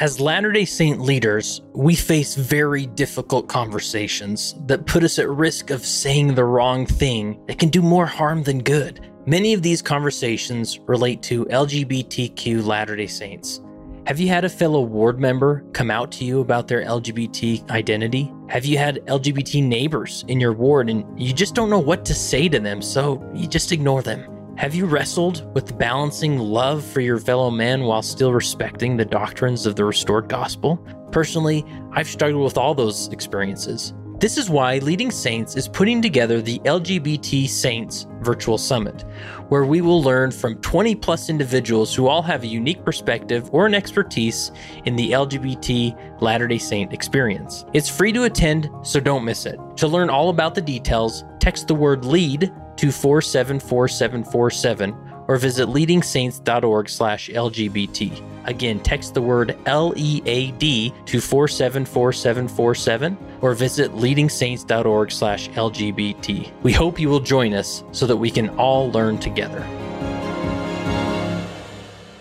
As Latter day Saint leaders, we face very difficult conversations that put us at risk of saying the wrong thing that can do more harm than good. Many of these conversations relate to LGBTQ Latter day Saints. Have you had a fellow ward member come out to you about their LGBT identity? Have you had LGBT neighbors in your ward and you just don't know what to say to them, so you just ignore them? Have you wrestled with balancing love for your fellow man while still respecting the doctrines of the restored gospel? Personally, I've struggled with all those experiences. This is why Leading Saints is putting together the LGBT Saints Virtual Summit, where we will learn from 20 plus individuals who all have a unique perspective or an expertise in the LGBT Latter day Saint experience. It's free to attend, so don't miss it. To learn all about the details, text the word LEAD to 474747 or visit leadingsaints.org slash LGBT. Again, text the word L-E-A-D to 474747 or visit leadingsaints.org slash LGBT. We hope you will join us so that we can all learn together.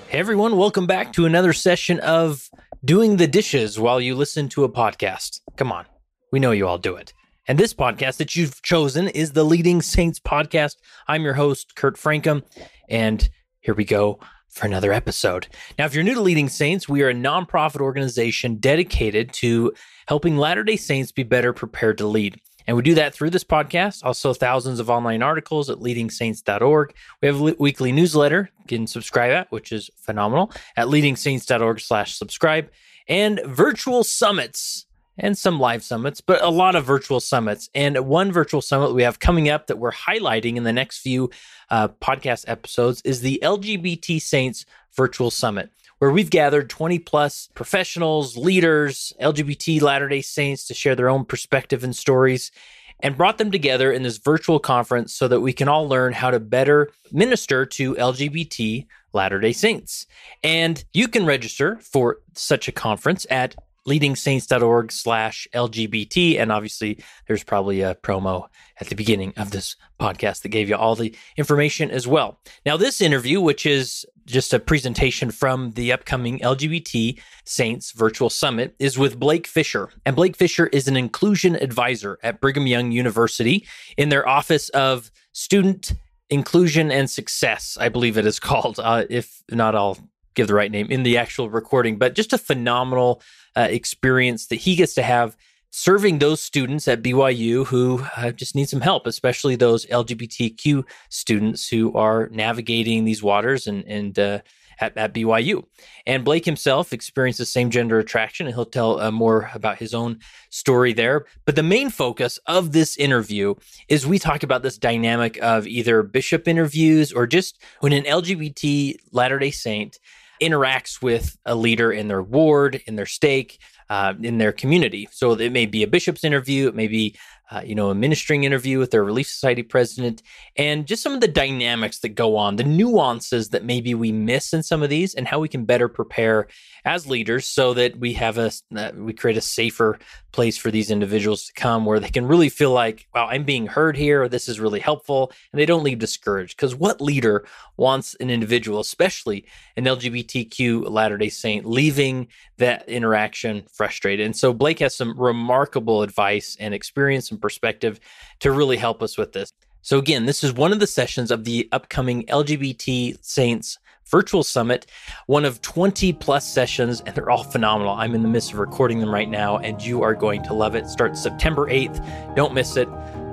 Hey everyone, welcome back to another session of Doing the Dishes while you listen to a podcast. Come on, we know you all do it. And this podcast that you've chosen is the Leading Saints podcast. I'm your host, Kurt Francom, and here we go for another episode. Now, if you're new to Leading Saints, we are a nonprofit organization dedicated to helping Latter day Saints be better prepared to lead. And we do that through this podcast, also thousands of online articles at leadingsaints.org. We have a weekly newsletter. You can subscribe at, which is phenomenal, at leadingsaints.org slash subscribe. And virtual summits and some live summits, but a lot of virtual summits. And one virtual summit we have coming up that we're highlighting in the next few uh, podcast episodes is the LGBT Saints Virtual Summit, where we've gathered 20 plus professionals, leaders, LGBT Latter day Saints to share their own perspective and stories. And brought them together in this virtual conference so that we can all learn how to better minister to LGBT Latter day Saints. And you can register for such a conference at leadingsaints.org slash LGBT. And obviously, there's probably a promo at the beginning of this podcast that gave you all the information as well. Now, this interview, which is just a presentation from the upcoming LGBT Saints Virtual Summit, is with Blake Fisher. And Blake Fisher is an inclusion advisor at Brigham Young University in their Office of Student Inclusion and Success, I believe it is called. Uh, if not, I'll give the right name in the actual recording, but just a phenomenal uh, experience that he gets to have serving those students at BYU who uh, just need some help, especially those LGBTQ students who are navigating these waters and and uh, at, at, BYU. And Blake himself experiences same gender attraction, and he'll tell uh, more about his own story there. But the main focus of this interview is we talk about this dynamic of either bishop interviews or just when an LGBT Latter day Saint interacts with a leader in their ward, in their stake, uh, in their community. So it may be a bishop's interview, it may be uh, you know, a ministering interview with their Relief Society president, and just some of the dynamics that go on, the nuances that maybe we miss in some of these, and how we can better prepare as leaders so that we have a uh, we create a safer place for these individuals to come where they can really feel like, wow, I'm being heard here. or This is really helpful, and they don't leave discouraged. Because what leader wants an individual, especially an LGBTQ Latter Day Saint, leaving that interaction frustrated? And so Blake has some remarkable advice and experience and perspective to really help us with this. So, again, this is one of the sessions of the upcoming LGBT Saints virtual summit, one of 20 plus sessions, and they're all phenomenal. I'm in the midst of recording them right now, and you are going to love it. Starts September 8th. Don't miss it,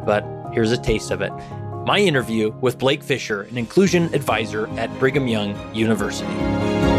but here's a taste of it. My interview with Blake Fisher, an inclusion advisor at Brigham Young University.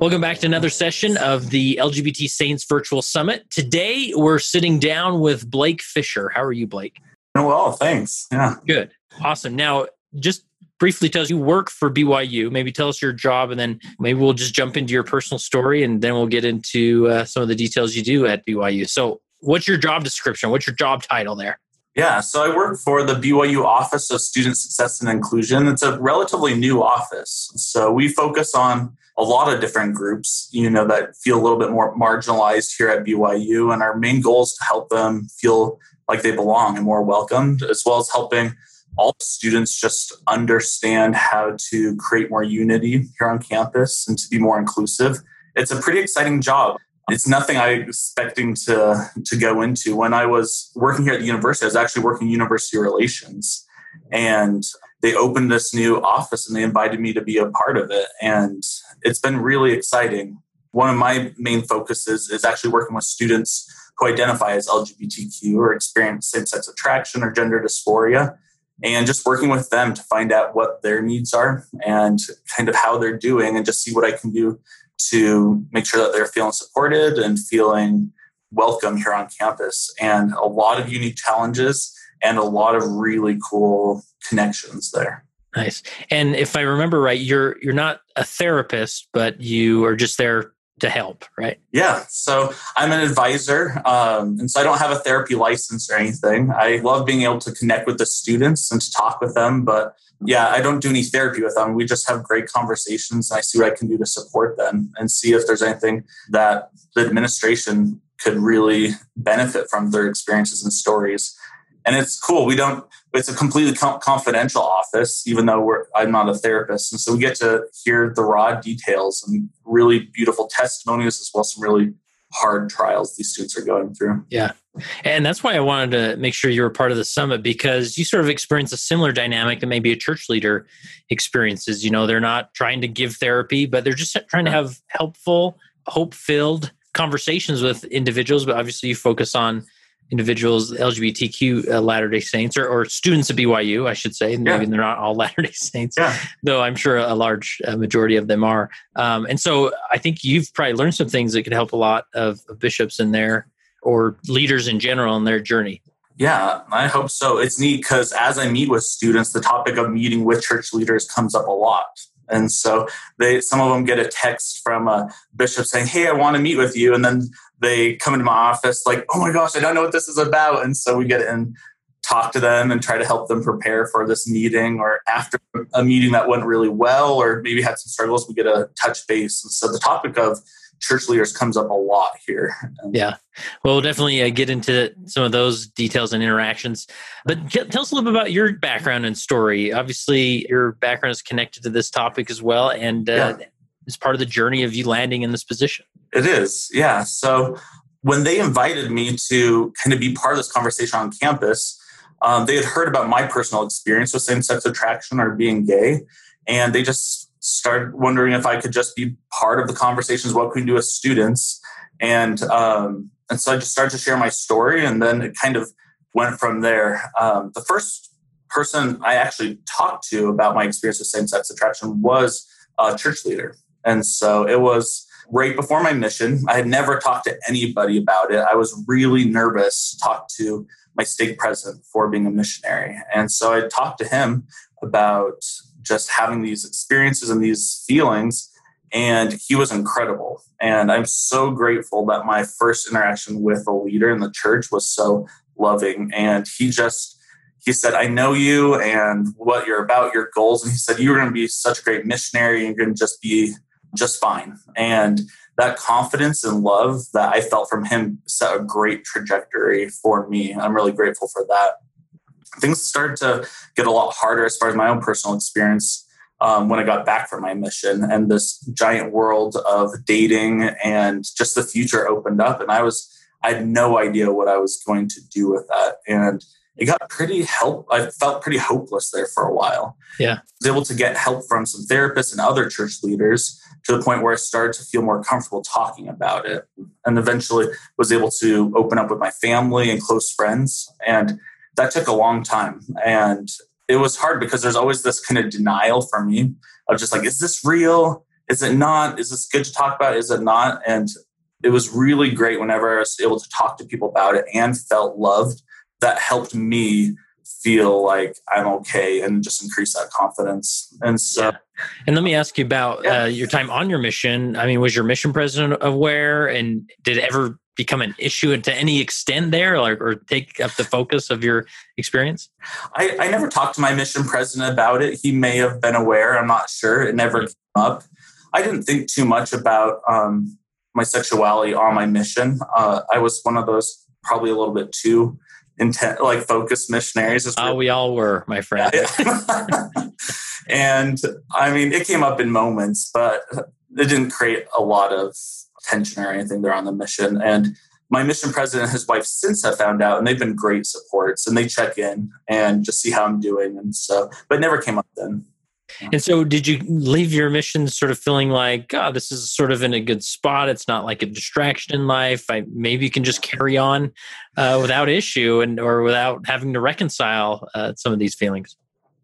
Welcome back to another session of the LGBT Saints Virtual Summit. Today, we're sitting down with Blake Fisher. How are you, Blake? Well, thanks. Yeah. Good. Awesome. Now, just briefly tell us you work for BYU. Maybe tell us your job, and then maybe we'll just jump into your personal story, and then we'll get into uh, some of the details you do at BYU. So, what's your job description? What's your job title there? Yeah, so I work for the BYU Office of Student Success and Inclusion. It's a relatively new office. So we focus on a lot of different groups, you know, that feel a little bit more marginalized here at BYU. And our main goal is to help them feel like they belong and more welcomed, as well as helping all students just understand how to create more unity here on campus and to be more inclusive. it's a pretty exciting job. It's nothing I expecting to to go into. When I was working here at the university, I was actually working university relations, and they opened this new office and they invited me to be a part of it, and it's been really exciting. One of my main focuses is actually working with students who identify as LGBTQ or experience same sex attraction or gender dysphoria, and just working with them to find out what their needs are and kind of how they're doing, and just see what I can do to make sure that they're feeling supported and feeling welcome here on campus. And a lot of unique challenges and a lot of really cool connections there. Nice. And if I remember right, you're you're not a therapist, but you are just there to help, right? Yeah. So I'm an advisor, um, and so I don't have a therapy license or anything. I love being able to connect with the students and to talk with them, but yeah, I don't do any therapy with them. We just have great conversations. I see what I can do to support them and see if there's anything that the administration could really benefit from their experiences and stories. And it's cool. We don't. It's a completely confidential office, even though we're, I'm not a therapist, and so we get to hear the raw details and really beautiful testimonies as well as some really hard trials these students are going through. Yeah. And that's why I wanted to make sure you were part of the summit because you sort of experience a similar dynamic that maybe a church leader experiences. You know, they're not trying to give therapy, but they're just trying to have helpful, hope filled conversations with individuals. But obviously, you focus on individuals, LGBTQ uh, Latter day Saints, or, or, students at BYU, I should say. Maybe yeah. they're not all Latter day Saints, yeah. though I'm sure a large uh, majority of them are. Um, and so I think you've probably learned some things that could help a lot of, of bishops in there or leaders in general in their journey. Yeah, I hope so. It's neat because as I meet with students, the topic of meeting with church leaders comes up a lot. And so they some of them get a text from a bishop saying, Hey, I want to meet with you. And then they come into my office like, oh my gosh, I don't know what this is about. And so we get in, talk to them and try to help them prepare for this meeting or after a meeting that went really well or maybe had some struggles, we get a touch base. And so the topic of church leaders comes up a lot here. Yeah. Well, we'll definitely uh, get into some of those details and interactions. But tell us a little bit about your background and story. Obviously, your background is connected to this topic as well. And uh, yeah is part of the journey of you landing in this position. It is, yeah. So when they invited me to kind of be part of this conversation on campus, um, they had heard about my personal experience with same sex attraction or being gay. And they just started wondering if I could just be part of the conversations, what can we do as students? And, um, and so I just started to share my story, and then it kind of went from there. Um, the first person I actually talked to about my experience with same sex attraction was a church leader. And so it was right before my mission. I had never talked to anybody about it. I was really nervous to talk to my stake president for being a missionary. And so I talked to him about just having these experiences and these feelings. And he was incredible. And I'm so grateful that my first interaction with a leader in the church was so loving. And he just, he said, I know you and what you're about, your goals. And he said, You're going to be such a great missionary. You're going to just be just fine. And that confidence and love that I felt from him set a great trajectory for me. I'm really grateful for that. Things started to get a lot harder as far as my own personal experience um, when I got back from my mission, and this giant world of dating and just the future opened up, and I was I had no idea what I was going to do with that, and it got pretty help. I felt pretty hopeless there for a while. Yeah, I was able to get help from some therapists and other church leaders to the point where I started to feel more comfortable talking about it, and eventually was able to open up with my family and close friends. And that took a long time, and it was hard because there's always this kind of denial for me of just like, is this real? Is it not? Is this good to talk about? Is it not? And it was really great whenever I was able to talk to people about it and felt loved that helped me feel like I'm okay and just increase that confidence. And so, yeah. and let me ask you about yeah. uh, your time on your mission. I mean, was your mission president aware, and did it ever become an issue to any extent there, or, or take up the focus of your experience? I, I never talked to my mission president about it. He may have been aware. I'm not sure. It never came up. I didn't think too much about um, my sexuality on my mission. Uh, I was one of those probably a little bit too intent like focused missionaries As oh ah, we all were my friend and i mean it came up in moments but it didn't create a lot of tension or anything there on the mission. And my mission president and his wife since have found out, and they've been great supports, and they check in and just see how I'm doing. And so, but never came up then. And so, did you leave your mission sort of feeling like, oh, this is sort of in a good spot? It's not like a distraction in life. I maybe you can just carry on uh, without issue and or without having to reconcile uh, some of these feelings.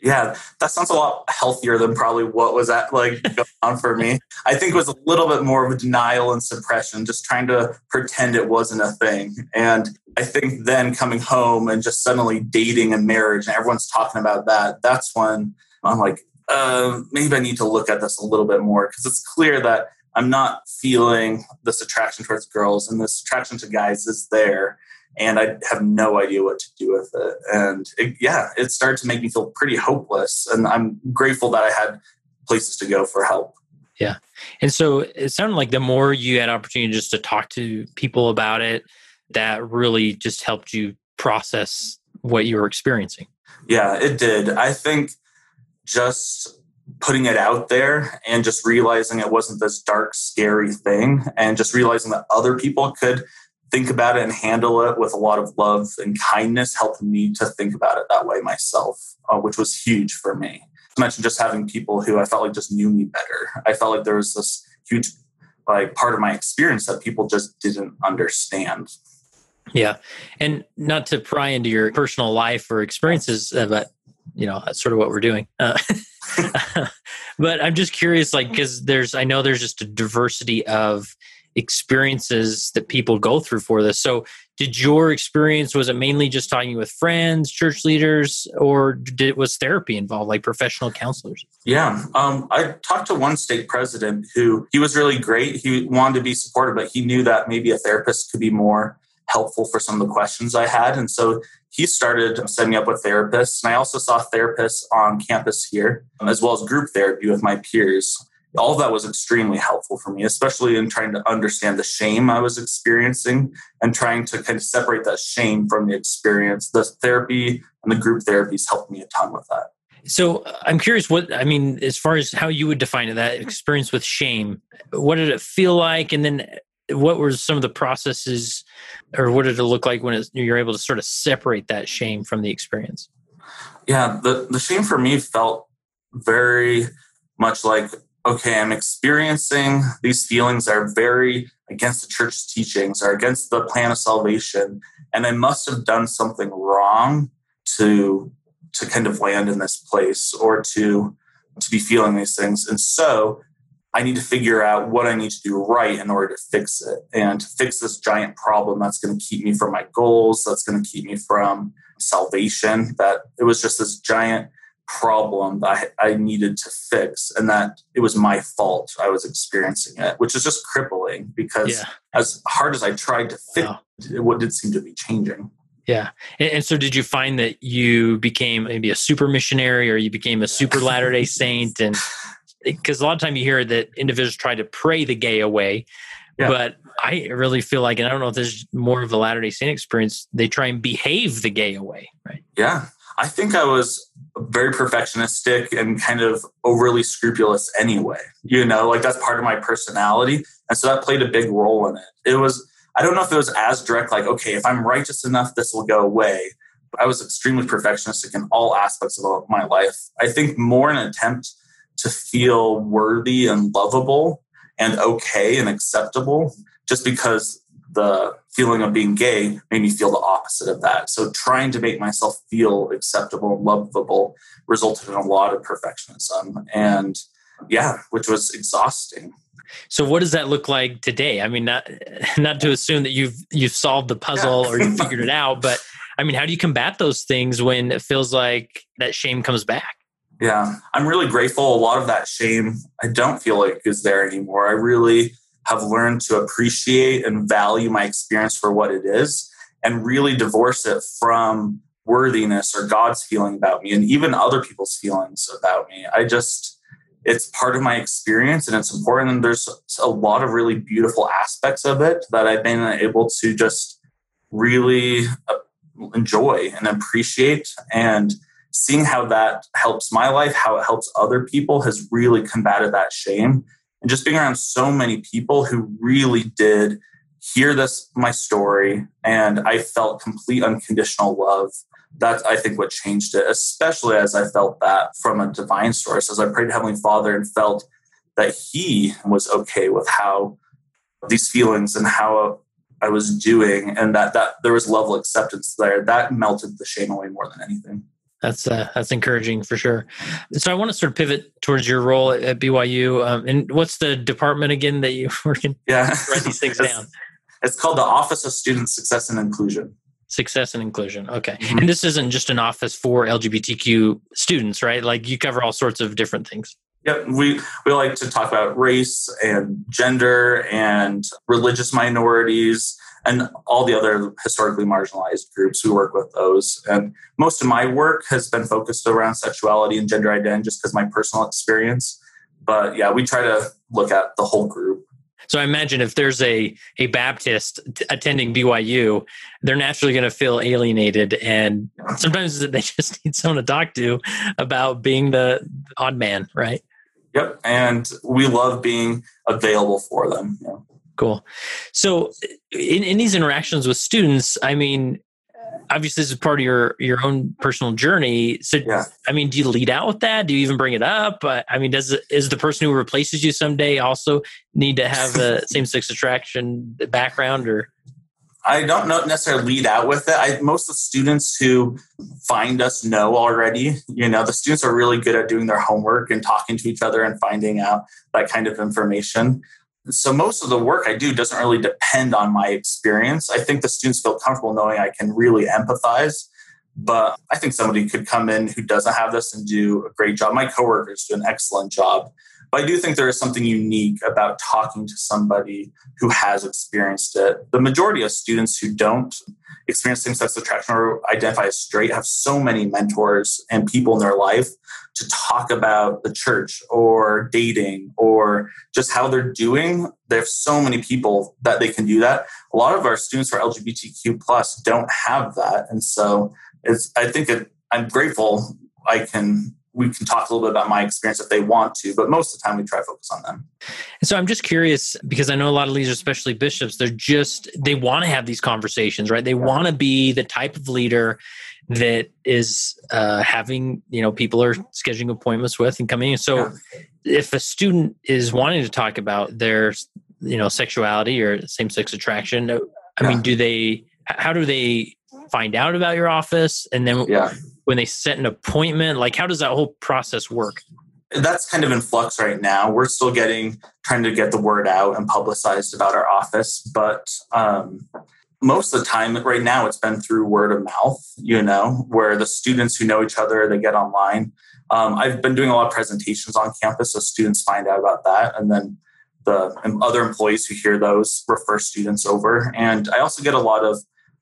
Yeah, that sounds a lot healthier than probably what was that like going on for me. I think it was a little bit more of a denial and suppression, just trying to pretend it wasn't a thing. And I think then coming home and just suddenly dating and marriage, and everyone's talking about that. That's when I'm like, uh, maybe I need to look at this a little bit more because it's clear that I'm not feeling this attraction towards girls and this attraction to guys is there and I have no idea what to do with it. And it, yeah, it started to make me feel pretty hopeless. And I'm grateful that I had places to go for help. Yeah. And so it sounded like the more you had opportunity just to talk to people about it, that really just helped you process what you were experiencing. Yeah, it did. I think just putting it out there and just realizing it wasn't this dark, scary thing, and just realizing that other people could think about it and handle it with a lot of love and kindness helped me to think about it that way myself, uh, which was huge for me. To mention just having people who I felt like just knew me better. I felt like there was this huge like part of my experience that people just didn't understand. Yeah. And not to pry into your personal life or experiences, uh, but you know, that's sort of what we're doing. Uh, but I'm just curious, like, because there's, I know there's just a diversity of experiences that people go through for this. So, did your experience was it mainly just talking with friends, church leaders, or did was therapy involved, like professional counselors? Yeah, um, I talked to one stake president who he was really great. He wanted to be supportive, but he knew that maybe a therapist could be more helpful for some of the questions I had, and so he started setting up with therapists. And I also saw therapists on campus here, um, as well as group therapy with my peers all of that was extremely helpful for me, especially in trying to understand the shame I was experiencing and trying to kind of separate that shame from the experience. The therapy and the group therapies helped me a ton with that. So uh, I'm curious what I mean as far as how you would define it, that experience with shame. What did it feel like? And then what were some of the processes or what did it look like when you're able to sort of separate that shame from the experience? Yeah, the, the shame for me felt very much like okay, I'm experiencing these feelings are very against the church's teachings or against the plan of salvation, and I must have done something wrong to to kind of land in this place or to to be feeling these things. And so I need to figure out what I need to do right in order to fix it and to fix this giant problem that's going to keep me from my goals, that's going to keep me from salvation. That it was just this giant problem that I, I, needed to fix and that it was my fault I was experiencing it, which is just crippling because yeah. as hard as I tried to fix wow. it, what did seem to be changing. Yeah. And, and, so did you find that you became maybe a super missionary or you became a super Latter day Saint? And because a lot of time you hear that individuals try to pray the gay away. Yeah. But I really feel like, and I don't know if there's more of a Latter day Saint experience, they try and behave the gay away, right? Yeah. I think I was very perfectionistic and kind of overly scrupulous anyway. You know, like that's part of my personality. And so that played a big role in it. It was, I don't know if it was as direct, like, okay, if I'm righteous enough, this will go away. I was extremely perfectionistic in all aspects of my life. I think more an attempt to feel worthy and lovable and okay and acceptable just because the feeling of being gay made me feel the opposite of that. So trying to make myself feel acceptable and lovable resulted in a lot of perfectionism. And yeah, which was exhausting. So what does that look like today? I mean, not not to assume that you've you've solved the puzzle yeah. or you figured it out, but I mean, how do you combat those things when it feels like that shame comes back? Yeah, I'm really grateful. A lot of that shame I don't feel like is there anymore. I really have learned to appreciate and value my experience for what it is and really divorce it from worthiness or God's feeling about me and even other people's feelings about me. I just, it's part of my experience and it's important. And there's a lot of really beautiful aspects of it that I've been able to just really uh, enjoy and appreciate. And seeing how that helps my life, how it helps other people has really combated that shame. And just being around so many people who really did hear this my story and i felt complete unconditional love that's i think what changed it especially as i felt that from a divine source as i prayed to heavenly father and felt that he was okay with how these feelings and how i was doing and that that there was level acceptance there that melted the shame away more than anything that's uh, that's encouraging for sure. So I want to sort of pivot towards your role at, at BYU. Um, and what's the department again that you work in? Yeah, write these things down. It's called the Office of Student Success and Inclusion. Success and inclusion. Okay. Mm-hmm. And this isn't just an office for LGBTQ students, right? Like you cover all sorts of different things. Yep, we we like to talk about race and gender and religious minorities and all the other historically marginalized groups. We work with those, and most of my work has been focused around sexuality and gender identity, just because my personal experience. But yeah, we try to look at the whole group. So I imagine if there's a a Baptist attending BYU, they're naturally going to feel alienated, and sometimes they just need someone to talk to about being the odd man, right? Yep. And we love being available for them. Yeah. Cool. So in, in these interactions with students, I mean, obviously this is part of your your own personal journey so yeah. i mean do you lead out with that do you even bring it up uh, i mean does is the person who replaces you someday also need to have a same-sex attraction background or I don't know necessarily lead out with it. I, most of the students who find us know already. You know, the students are really good at doing their homework and talking to each other and finding out that kind of information. So most of the work I do doesn't really depend on my experience. I think the students feel comfortable knowing I can really empathize. But I think somebody could come in who doesn't have this and do a great job. My coworkers do an excellent job but I do think there is something unique about talking to somebody who has experienced it. The majority of students who don't experience same sex attraction or identify as straight have so many mentors and people in their life to talk about the church or dating or just how they're doing. They have so many people that they can do that. A lot of our students who are LGBTQ plus don't have that. And so it's I think it, I'm grateful I can we can talk a little bit about my experience if they want to, but most of the time we try to focus on them. And so I'm just curious because I know a lot of leaders, especially bishops, they're just they want to have these conversations, right? They yeah. want to be the type of leader that is uh, having you know people are scheduling appointments with and coming in. So yeah. if a student is wanting to talk about their you know sexuality or same sex attraction, I yeah. mean, do they? How do they find out about your office and then yeah. When they set an appointment? Like how does that whole process work? That's kind of in flux right now. We're still getting trying to get the word out and publicized about our office but um, most of the time right now it's been through word of mouth you know where the students who know each other they get online. Um, i've been doing a lot of presentations on campus so students find out about that and then the other employees who hear those refer students over. And i also get a lot of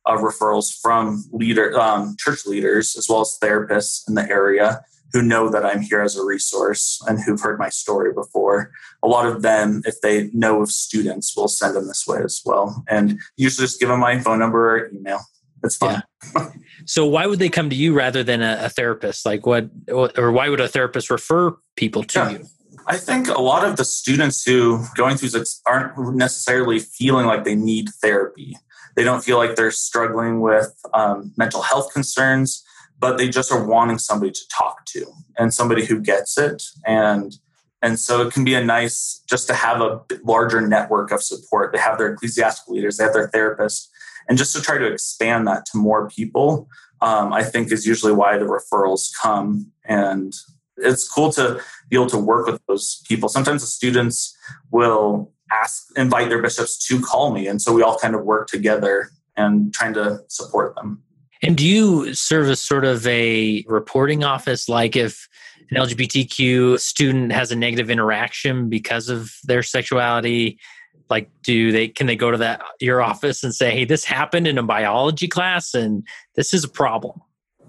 uh, referrals from leader um, church leaders as well as therapists in the area who know that I'm here as a resource and who've heard my story before. A lot of them, if they know of students, will send them this way as well. And usually just give them my phone number or email. It's fine. Yeah. so why would they come to you rather than a, a, therapist? Like what, or why would a therapist refer people to yeah. you? I think a lot of the students who going through this aren't necessarily feeling like they need therapy. They don't feel like they're struggling with um, mental health concerns, but they just are wanting somebody to talk to and somebody who gets it. And and so it can be a nice just to have a larger network of support. They have their ecclesiastical leaders, they have their therapists, and just to try to expand that to more people. Um, I think is usually why the referrals come and it's cool to be able to work with those people. Sometimes the students will ask invite their bishops to call me. And so we all kind of work together and trying to support them. And do you serve as sort of a reporting office? Like if an lgbtq student has a negative interaction because of their sexuality like do they can they go to that your office and say hey this happened in a biology class and this is a problem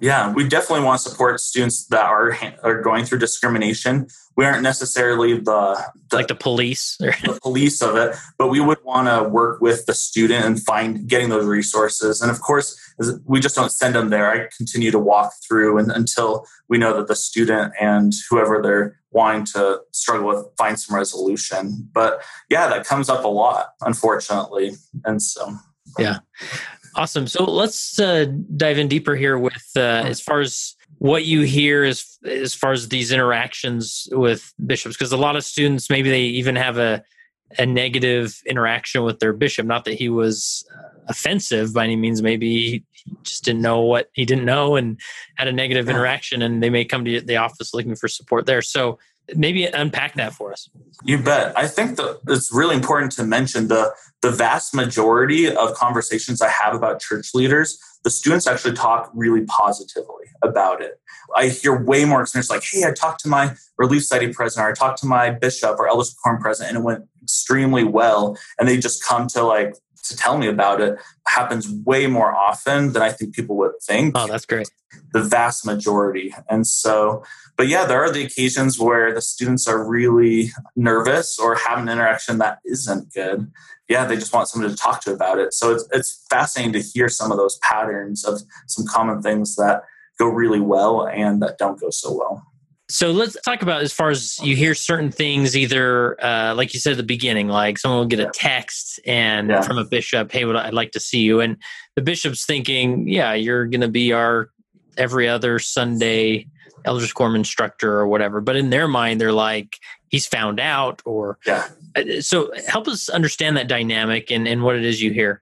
Yeah, we definitely want to support students that are are going through discrimination. We aren't necessarily the, the like the police, the police of it, but we would want to work with the student and find getting those resources. And of course, we just don't send them there. I continue to walk through and, until we know that the student and whoever they're wanting to struggle with find some resolution. But yeah, that comes up a lot, unfortunately, and so yeah. Awesome. So let's uh, dive in deeper here with uh, as far as what you hear as as far as these interactions with bishops, because a lot of students maybe they even have a a negative interaction with their bishop. Not that he was uh, offensive by any means. Maybe he just didn't know what he didn't know and had a negative interaction, and they may come to the office looking for support there. So maybe unpack that for us. You bet. I think that it's really important to mention the the vast majority of conversations I have about church leaders, the students actually talk really positively about it. I hear way more experience like, hey, I talked to my Relief Society president, or I talked to my bishop or elders quorum president, and it went extremely well. And they just come to like to tell me about it happens way more often than I think people would think. Oh, that's great. The vast majority. And so, but yeah, there are the occasions where the students are really nervous or have an interaction that isn't good. Yeah, they just want someone to talk to about it. So it's, it's fascinating to hear some of those patterns of some common things that go really well and that don't go so well. So let's talk about as far as you hear certain things, either uh, like you said at the beginning, like someone will get a text and yeah. from a bishop, "Hey, would I'd like to see you," and the bishop's thinking, "Yeah, you're going to be our every other Sunday elders quorum instructor or whatever," but in their mind, they're like, "He's found out," or yeah. Uh, so help us understand that dynamic and, and what it is you hear.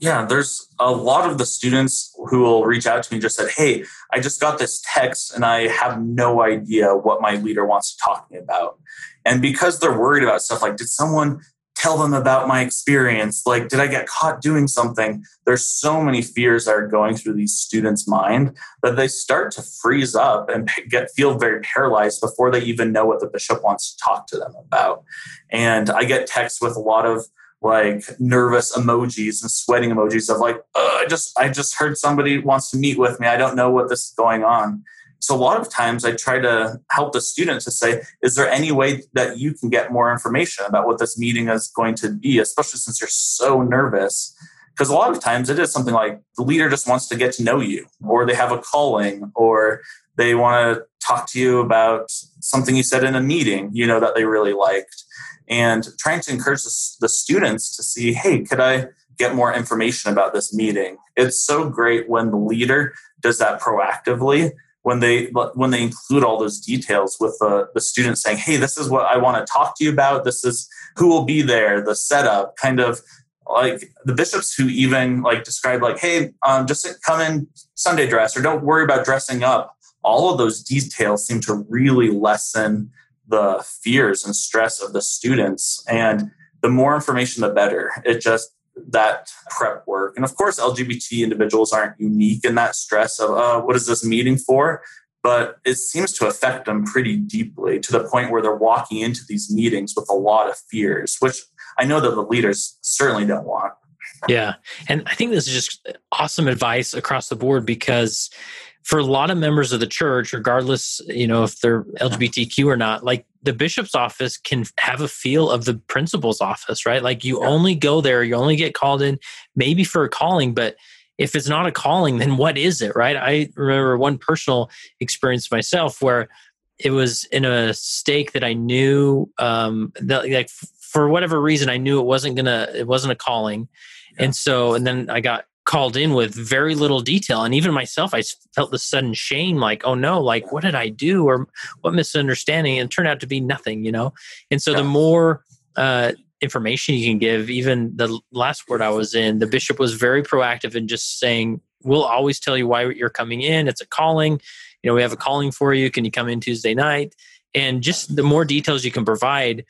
Yeah, there's a lot of the students who will reach out to me and just said, Hey, I just got this text and I have no idea what my leader wants to talk to me about. And because they're worried about stuff like, did someone tell them about my experience? Like, did I get caught doing something? There's so many fears that are going through these students' mind that they start to freeze up and get feel very paralyzed before they even know what the bishop wants to talk to them about. And I get texts with a lot of like nervous emojis and sweating emojis of like I just I just heard somebody wants to meet with me. I don't know what this is going on. So a lot of times I try to help the student to say, is there any way that you can get more information about what this meeting is going to be, especially since you're so nervous? Because a lot of times it is something like the leader just wants to get to know you, or they have a calling, or they want to talk to you about something you said in a meeting, you know, that they really liked and trying to encourage the, students to see, hey, could I get more information about this meeting? It's so great when the leader does that proactively when they when they include all those details with the, the student saying hey this is what i want to talk to you about this is who will be there the setup kind of like the bishops who even like describe like hey um, just come in sunday dress or don't worry about dressing up all of those details seem to really lessen the fears and stress of the students. And the more information, the better. It just that prep work. And of course, LGBT individuals aren't unique in that stress of, uh, what is this meeting for? But it seems to affect them pretty deeply to the point where they're walking into these meetings with a lot of fears, which I know that the leaders certainly don't want. Yeah. And I think this is just awesome advice across the board because for a lot of members of the church, regardless, you know, if they're LGBTQ or not, like the bishop's office can have a feel of the principal's office, right? Like you yeah. only go there, you only get called in maybe for a calling, but if it's not a calling, then what is it, right? I remember one personal experience myself where it was in a stake that I knew um, that like for whatever reason I knew it wasn't gonna it wasn't a calling, yeah. and so and then I got called in with very little detail. And even myself i felt this sudden shame like oh no like what did i do? Or what misunderstanding? And turned out to be nothing you know? And so yeah. the more uh, information you can give even the last word i was in the bishop was very proactive in just saying we'll always tell you why you're coming in. It's a calling. You know we have a calling for you. Can you come in tuesday night? And just the more details you can provide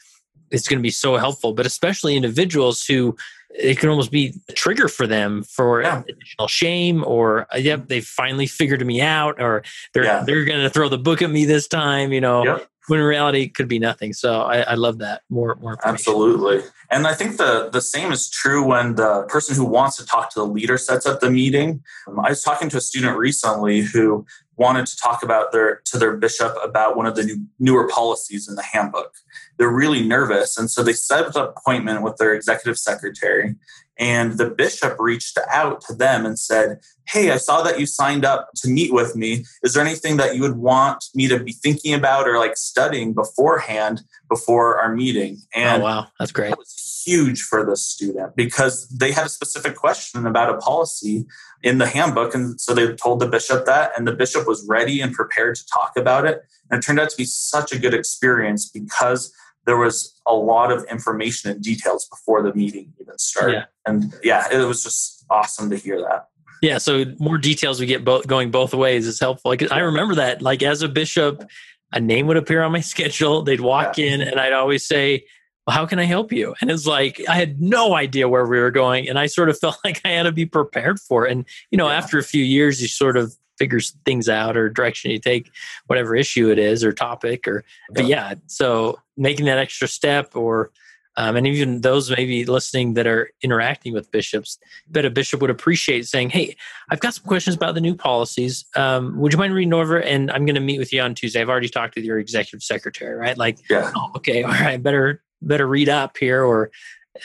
it's going to be so helpful. But especially individuals who it can almost be a trigger for them for yeah. additional shame or uh, yep they finally figured me out or they're yeah. they're going to throw the book at me this time you know yep. when in reality it could be nothing. So I, I love that more more. Absolutely, and I think the the same is true when the person who wants to talk to the leader sets up the meeting. Um, I was talking to a student recently who wanted to talk about their to their bishop about one of the new, newer policies in the handbook. They're really nervous, and so they set up an appointment with their executive secretary. And the bishop reached out to them and said, Hey, I saw that you signed up to meet with me. Is there anything that you would want me to be thinking about or like studying beforehand before our meeting? Oh, and oh, wow, that's great. That was huge for the student because they had a specific question about a policy in the handbook. And so they told the bishop that, and the bishop was ready and prepared to talk about it. And it turned out to be such a good experience because there was a lot of information and details before the meeting even started. Yeah. And yeah, it was just awesome to hear that. Yeah, so more details we get both going both ways is helpful. Like I remember that, like as a bishop, a name would appear on my schedule. They'd walk yeah. in, and I'd always say, well, "How can I help you?" And it's like I had no idea where we were going, and I sort of felt like I had to be prepared for it. And you know, yeah. after a few years, you sort of figures things out or direction you take whatever issue it is or topic or but yeah. so making that extra step or um, and even those maybe listening that are interacting with bishops that a bishop would appreciate saying hey i've got some questions about the new policies. Um, would you mind reading over and i'm going to meet with you on tuesday. I've already talked with your executive secretary right? Like yeah. oh, okay all right better better read up here or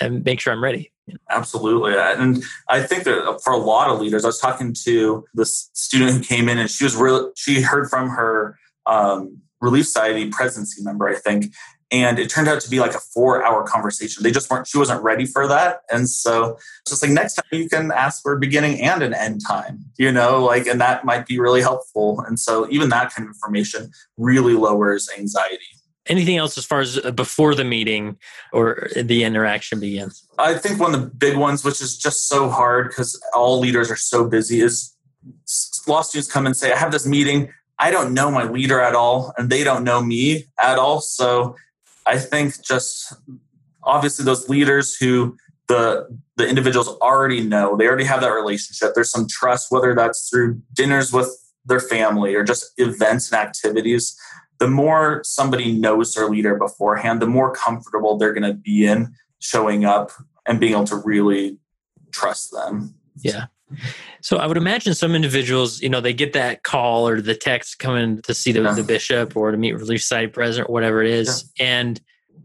and make sure i'm ready Absolutely. And I think that for a lot of leaders, I was talking to this student who came in and she was really, she heard from her um, Relief Society presidency member, I think. And it turned out to be like a four hour conversation. They just weren't, she wasn't ready for that. And so just like next time you can ask for a beginning and an end time, you know, like, and that might be really helpful. And so even that kind of information really lowers anxiety. Anything else as far as uh, before the meeting or the interaction begins? I think one of the big ones, which is just so hard because all leaders are so busy, is law students come and say, I have this meeting. I don't know my leader at all, and they don't know me at all. So I think just obviously those leaders who the the individuals already know, they already have that relationship. There's some trust, whether that's through dinners with their family or just events and activities the more somebody knows their leader beforehand, the more comfortable they're going to be in showing up and being able to really trust them. Yeah. So I would imagine some individuals, you know, they get that call or the text coming to see the, yeah. the bishop or to meet Relief Society president or whatever it is. Yeah. And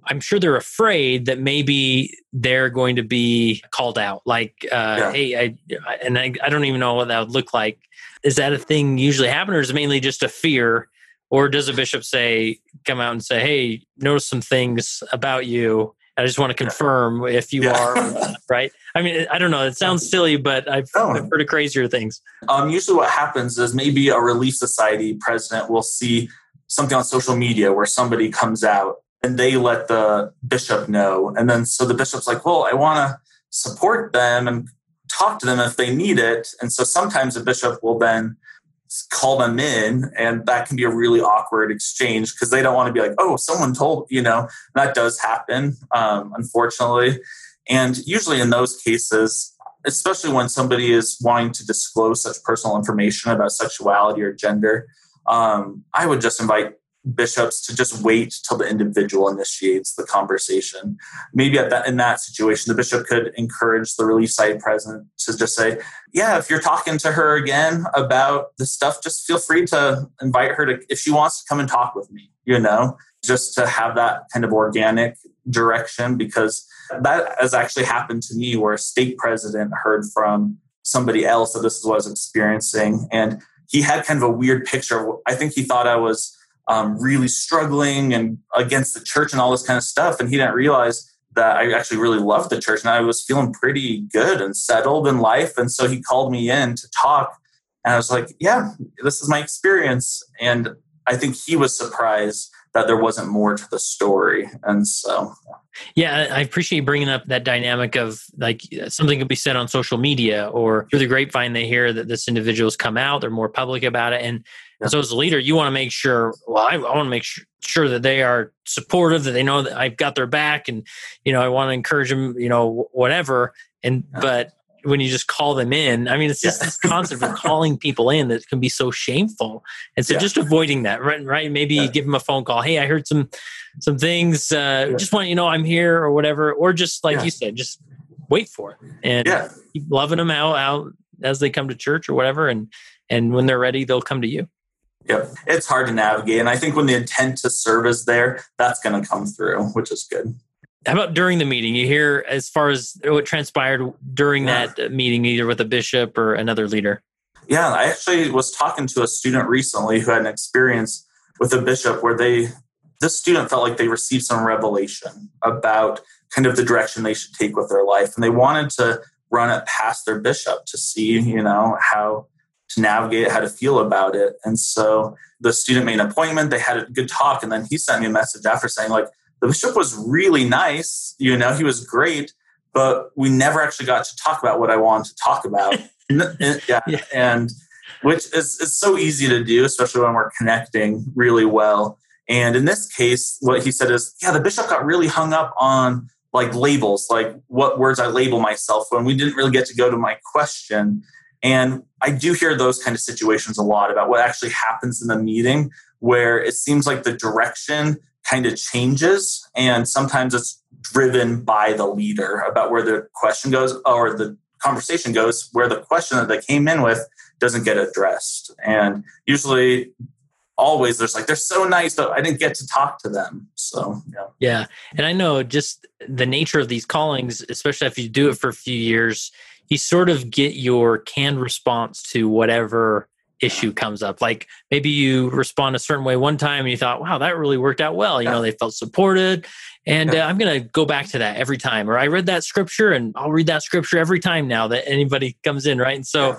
I'm sure they're afraid that maybe they're going to be called out. Like, uh, yeah. hey, I, and I, I don't even know what that would look like. Is that a thing usually happen or is it mainly just a fear or does a bishop say, come out and say, hey, notice some things about you. I just want to confirm if you yeah. are right. I mean, I don't know. It sounds silly, but I've. I've heard of crazier things. Um, usually, what happens is maybe a Relief Society president will see something on social media where somebody comes out and they let the bishop know, and then so the bishop's like, "Well, I want to support them and talk to them if they need it." And so sometimes a bishop will then call them in and that can be a really awkward exchange because they don't want to be like oh someone told you know? That does happen um, unfortunately. And usually in those cases especially when somebody is wanting to disclose such personal information about sexuality or gender um, i would just invite bishops to just wait till the individual initiates the conversation. Maybe at that in that situation, the bishop could encourage the relief society president to just say, "Yeah, if you're talking to her again about the stuff, just feel free to invite her to if she wants to come and talk with me." You know, just to have that kind of organic direction because that has actually happened to me where a stake president heard from somebody else that this is what I was experiencing and he had kind of a weird picture. I think he thought I was um, really struggling and against the church and all this kind of stuff. And he didn't realize that I actually really loved the church and I was feeling pretty good and settled in life. And so he called me in to talk. And I was like, yeah, this is my experience. And I think he was surprised that there wasn't more to the story. And so, yeah, I appreciate bringing up that dynamic of like something could be said on social media or through the grapevine, they hear that this individual's come out, they're more public about it. And and so as a leader, you want to make sure, well, I, I want to make sure, sure that they are supportive, that they know that I've got their back and, you know, I want to encourage them, you know, whatever. And, but when you just call them in. I mean, it's just yeah. this concept of calling people in that can be so shameful. And so yeah. just avoiding that, right? Right. Maybe yeah. give them a phone call. Hey, I heard some some things. Uh, just want you know I'm here or whatever. Or just like you said, just wait for it and keep loving them out out as they come to church or whatever. And and when they're ready, they'll come to you. Yep. It's hard to navigate. And I think when the intent to serve is there, that's going to come through, which is good. How about during the meeting? You hear as far as what transpired during yeah. that meeting, either with a bishop or another leader? Yeah, I actually was talking to a student recently who had an experience with a bishop where they, this student felt like they received some revelation about kind of the direction they should take with their life. And they wanted to run it past their bishop to see, you know, how to navigate how to feel about it. And so the student made an appointment, they had a good talk, and then he sent me a message after saying, like, the bishop was really nice, you know, he was great, but we never actually got to talk about what I wanted to talk about. yeah. yeah. And which is, is so easy to do, especially when we're connecting really well. And in this case, what he said is, yeah, the bishop got really hung up on like labels, like what words I label myself when we didn't really get to go to my question. And I do hear those kind of situations a lot about what actually happens in the meeting where it seems like the direction kind of changes and sometimes it's driven by the leader about where the question goes or the conversation goes where the question that they came in with doesn't get addressed. And usually always there's like they're so nice but i didn't get to talk to them. So yeah. Yeah. And i know just the nature of these callings especially if you do it for a few years you sort of get your canned response to whatever issue comes up. Like maybe you respond a certain way one time and you thought, wow, that really worked out well. You yeah. know, they felt supported. And yeah. uh, I'm going to go back to that every time. Or I read that scripture and I'll read that scripture every time now that anybody comes in. Right. And so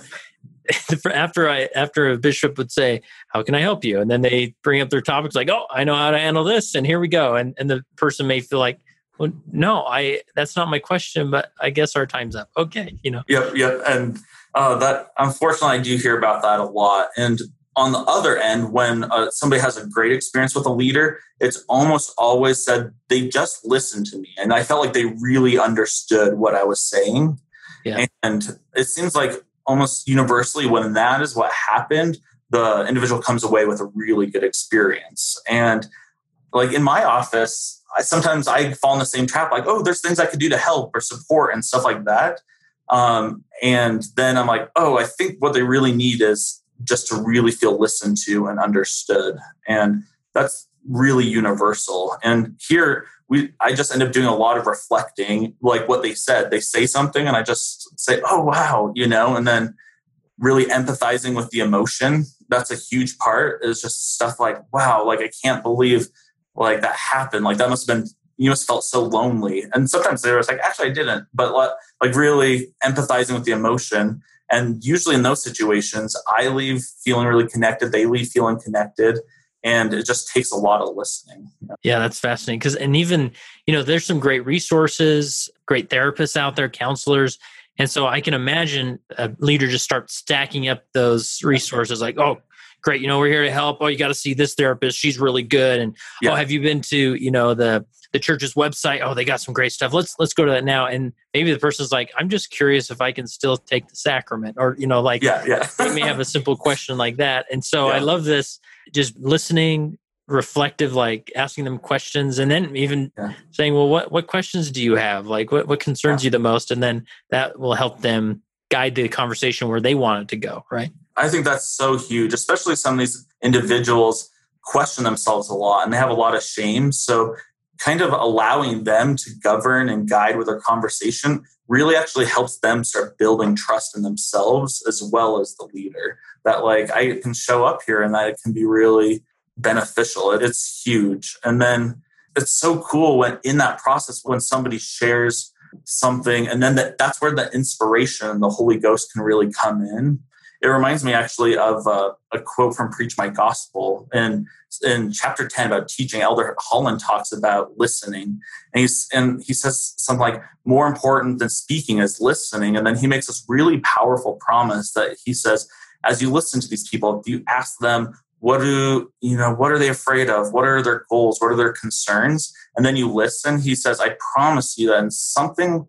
yeah. after I, after a bishop would say, how can I help you? And then they bring up their topics like, oh, I know how to handle this. And here we go. And, and the person may feel like, well, no, I, that's not my question, but I guess our time's up. Okay. You know? Yep. Yep. And, uh, that unfortunately, I do hear about that a lot. And on the other end, when uh, somebody has a great experience with a leader, it's almost always said they just listened to me, and I felt like they really understood what I was saying. Yeah. And it seems like almost universally, when that is what happened, the individual comes away with a really good experience. And like in my office, I sometimes I fall in the same trap, like, oh, there's things I could do to help or support and stuff like that. Um, and then I'm like, oh, I think what they really need is just to really feel listened to and understood. And that's really universal. And here we I just end up doing a lot of reflecting, like what they said. They say something and I just say, oh wow, you know, and then really empathizing with the emotion. That's a huge part, is just stuff like, wow, like I can't believe like that happened. Like that must have been you just felt so lonely. And sometimes they were like, actually, I didn't, but like really empathizing with the emotion. And usually in those situations, I leave feeling really connected. They leave feeling connected. And it just takes a lot of listening. Yeah, that's fascinating. Because, and even, you know, there's some great resources, great therapists out there, counselors. And so I can imagine a leader just start stacking up those resources like, oh, great, you know, we're here to help. Oh, you got to see this therapist. She's really good. And oh, yeah. oh, have you been to, you know, the the church's website. Oh, they got some great stuff. Let's let's go to that now. And maybe the person's like, I'm just curious if I can still take the sacrament, or you know, like yeah, yeah. they may have a simple question like that. And so yeah. I love this, just listening, reflective, like asking them questions, and then even yeah. saying, well, what what questions do you have? Like what what concerns yeah. you the most? And then that will help them guide the conversation where they want it to go. Right. I think that's so huge, especially some of these individuals question themselves a lot and they have a lot of shame. So kind of allowing them to govern and guide with their conversation really actually helps them start building trust in themselves as well as the leader. That like I can show up here and that it can be really beneficial. It's huge. And then it's so cool when in that process when somebody shares something and then that, that's where the inspiration and the Holy Ghost can really come in it reminds me actually of uh, a quote from Preach My Gospel. And in chapter 10 about teaching, Elder Holland talks about listening. And, he's, and he says something like, more important than speaking is listening. And then he makes this really powerful promise that he says, as you listen to these people, if you ask them, what do you know what are they afraid of what are their goals what are their concerns and then you listen he says i promise you that something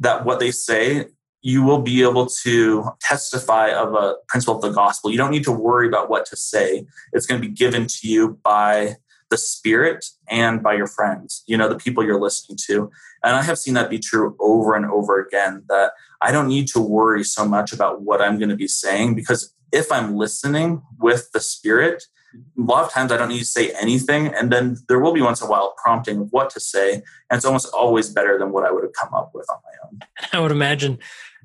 that what they say you will be able to testify of a principle of the gospel. You don't need to worry about what to say. It's going to be given to you by the spirit and by your friends, you know, the people you're listening to. And I have seen that be true over and over again that I don't need to worry so much about what I'm going to be saying because if I'm listening with the spirit, a lot of times I don't need to say anything. And then there will be once in a while prompting of what to say. And it's almost always better than what I would have come up with on my own. I would imagine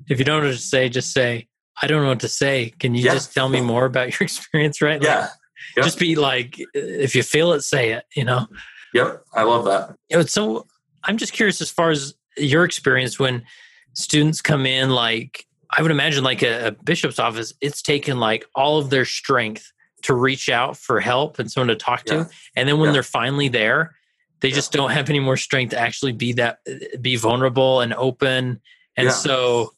if you don't know what to say, just say, I don't know what to say. Can you yeah. just tell me more about your experience? Right? Like, yeah. Yep. Just be like, if you feel it, say it, you know? Yep. I love that. So I'm just curious as far as your experience when students come in, like, I would imagine like a, a bishop's office, it's taken like all of their strength to reach out for help and someone to talk to. And then when yeah. they're finally there, they yeah. just don't have any more strength to actually be that be vulnerable and open. And so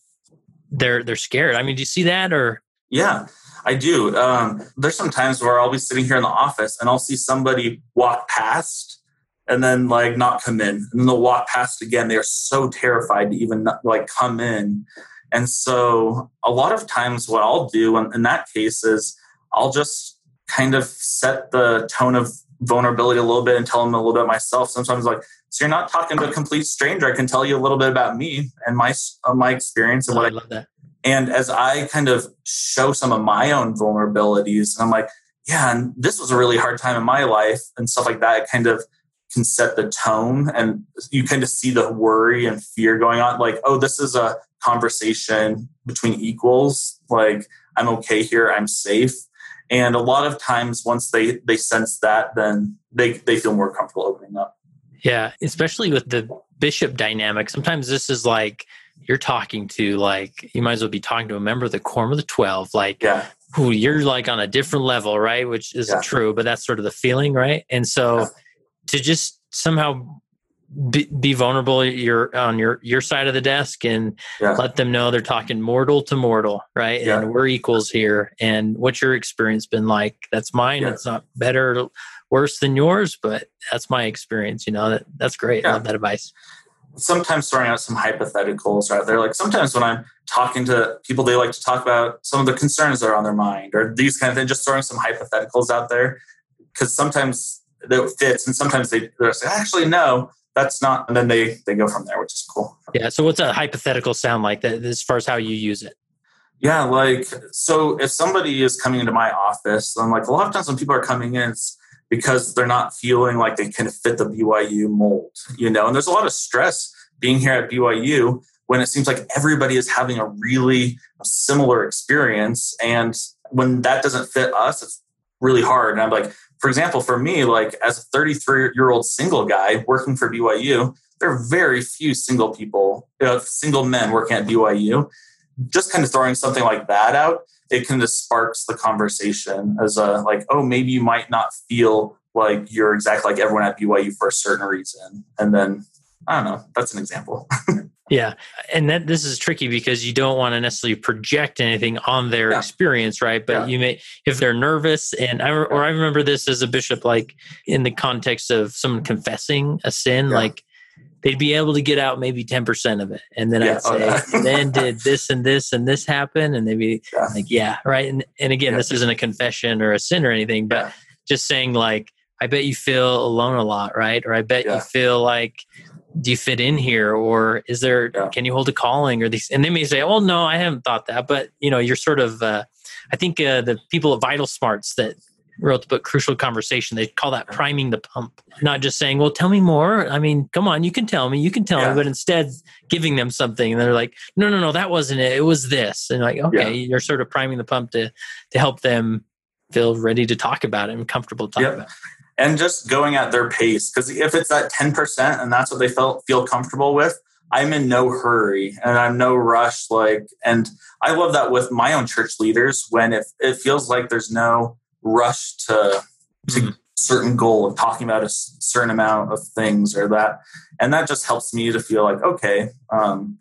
they're they're scared. I mean, do you see that or yeah, I do. Um, there's some times where I'll be sitting here in the office and I'll see somebody walk past and then like not come in, and then they'll walk past again. They are so terrified to even like come in, and so a lot of times what I'll do in, in that case is I'll just kind of set the tone of vulnerability a little bit and tell them a little bit myself. Sometimes like, so you're not talking to a complete stranger. I can tell you a little bit about me and my uh, my experience and oh, what I love that. And as I kind of show some of my own vulnerabilities, and I'm like, yeah, and this was a really hard time in my life and stuff like that, it kind of can set the tone and you kind of see the worry and fear going on. Like, oh, this is a conversation between equals. Like, I'm okay here, I'm safe. And a lot of times once they they sense that, then they they feel more comfortable opening up. Yeah, especially with the bishop dynamic. Sometimes this is like you're talking to like you might as well be talking to a member of the quorum of the 12 like yeah. who you're like on a different level right which isn't yeah. true but that's sort of the feeling right and so yeah. to just somehow be, be, vulnerable you're on your your side of the desk and yeah. let them know they're talking mortal to mortal right? And we're equals here. And what's your experience been like? That's mine. It's not better worse than yours but that's my experience you know that that's great. I love that advice. Sometimes throwing out some hypotheticals out there. Like sometimes when I'm talking to people, they like to talk about some of the concerns that are on their mind or these kind of things, just throwing some hypotheticals out there. Because sometimes it fits and sometimes they, they're say, actually, no, that's not. And then they, they go from there, which is cool. Yeah. So what's a hypothetical sound like that as far as how you use it? Yeah. Like, so if somebody is coming into my office, I'm like, a lot of times when people are coming in, it's, because they're not feeling like they can fit the BYU mold, you know. And there's a lot of stress being here at BYU when it seems like everybody is having a really similar experience. And when that doesn't fit us, it's really hard. And I'm like, for example, for me, like as a 33 year old single guy working for BYU, there are very few single people, you know, single men working at BYU. Just kind of throwing something like that out it kind of sparks the conversation as a like, oh, maybe you might not feel like you're exactly like everyone at BYU for a certain reason. And then I don't know, that's an example. yeah. And that this is tricky because you don't want to necessarily project anything on their yeah. experience, right? But yeah. you may if they're nervous and I or I remember this as a bishop like in the context of someone confessing a sin, yeah. like they'd be able to get out maybe 10% of it. And then yeah, I'd say, okay. then did this and this and this happen? And they'd be yeah. like, yeah, right. And, and again, yeah. this isn't a confession or a sin or anything, but just saying like, I bet you feel alone a lot, right? Or I bet you feel like, do you fit in here? Or is there, can you hold a calling or these? And they may say, oh, no, I haven't thought that. But, you know, you're sort of, uh, I think uh, the people at VitalSmarts that wrote the book Crucial Conversation. They call that priming the pump, not just saying, "Well, tell me more." I mean, come on, you can tell me, you can tell yeah. me, but instead giving them something. And they're like, "No, no, no, that wasn't it. It was this." And like, okay, yeah. you're sort of priming the pump to to help them feel ready to talk about it and comfortable talking yep. about. It. And just going at their pace, because if it's at ten percent and that's what they felt feel comfortable with, I'm in no hurry and I'm no rush. Like, and I love that with my own church leaders when it, it feels like there's no rush to to mm-hmm. certain goal of talking about a certain amount of things or that and that just helps me to feel like okay um,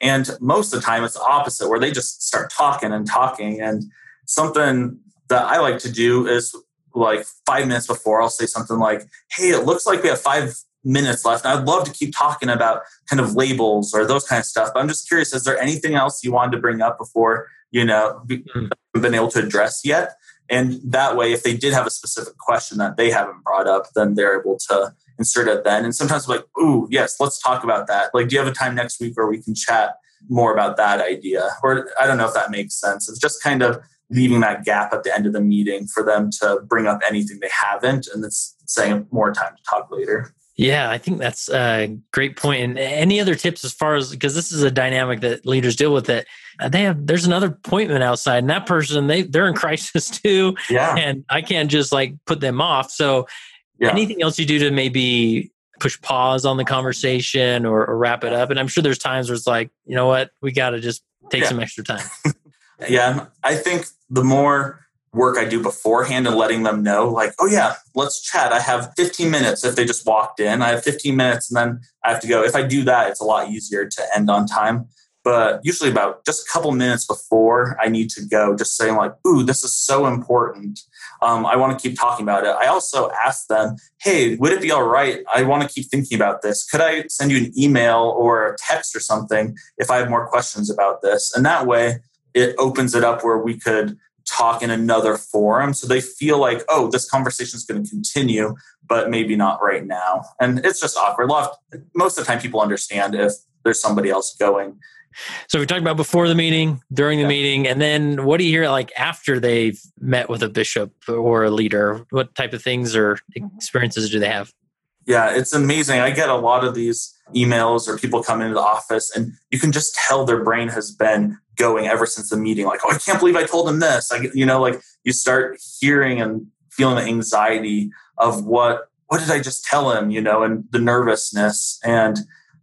and most of the time it's the opposite where they just start talking and talking and something that i like to do is like five minutes before i'll say something like hey it looks like we have five minutes left. And I'd love to keep talking about kind of labels or those kind of stuff. But I'm just curious, is there anything else you wanted to bring up before, you know, mm. been able to address yet? And that way, if they did have a specific question that they haven't brought up, then they're able to insert it then. And sometimes like, ooh, yes, let's talk about that. Like, do you have a time next week where we can chat more about that idea? Or I don't know if that makes sense. It's just kind of leaving that gap at the end of the meeting for them to bring up anything they haven't and it's saying more time to talk later. Yeah, I think that's a great point. And any other tips as far as because this is a dynamic that leaders deal with that uh, they have there's another appointment outside and that person they they're in crisis too. Yeah. And I can't just like put them off. So yeah. anything else you do to maybe push pause on the conversation or, or, wrap it up? And I'm sure there's times where it's like, you know what, we gotta just take yeah. some extra time. yeah. I think the more work I do beforehand and letting them know, like, oh, yeah, let's chat. I have 15 minutes if they just walked in. I have 15 minutes and then I have to go. If I do that, it's a lot easier to end on time. But usually, about just a couple minutes before I need to go, just saying, like, ooh, this is so important. Um, I want to keep talking about it. I also ask them, hey, would it be all right? I want to keep thinking about this. Could I send you an email or a text or something if I have more questions about this? And that way, it opens it up where we could talk in another forum. So they feel like oh this conversation is going to continue but maybe not right now. And it's just awkward. Most of the time people understand if there's somebody else going. So we talked about before the meeting during the yeah. meeting and then what do you hear like after they've met with a bishop or a leader? What type of things or mm-hmm. experiences do they have? Yeah, it's amazing. I get a lot of these emails or people come into the office and you can just tell their brain has been going ever since the meeting. Like, oh, I can't believe I told him this. Like, you know, like you start hearing and feeling the anxiety of what what did I just tell him, you know, and the nervousness. And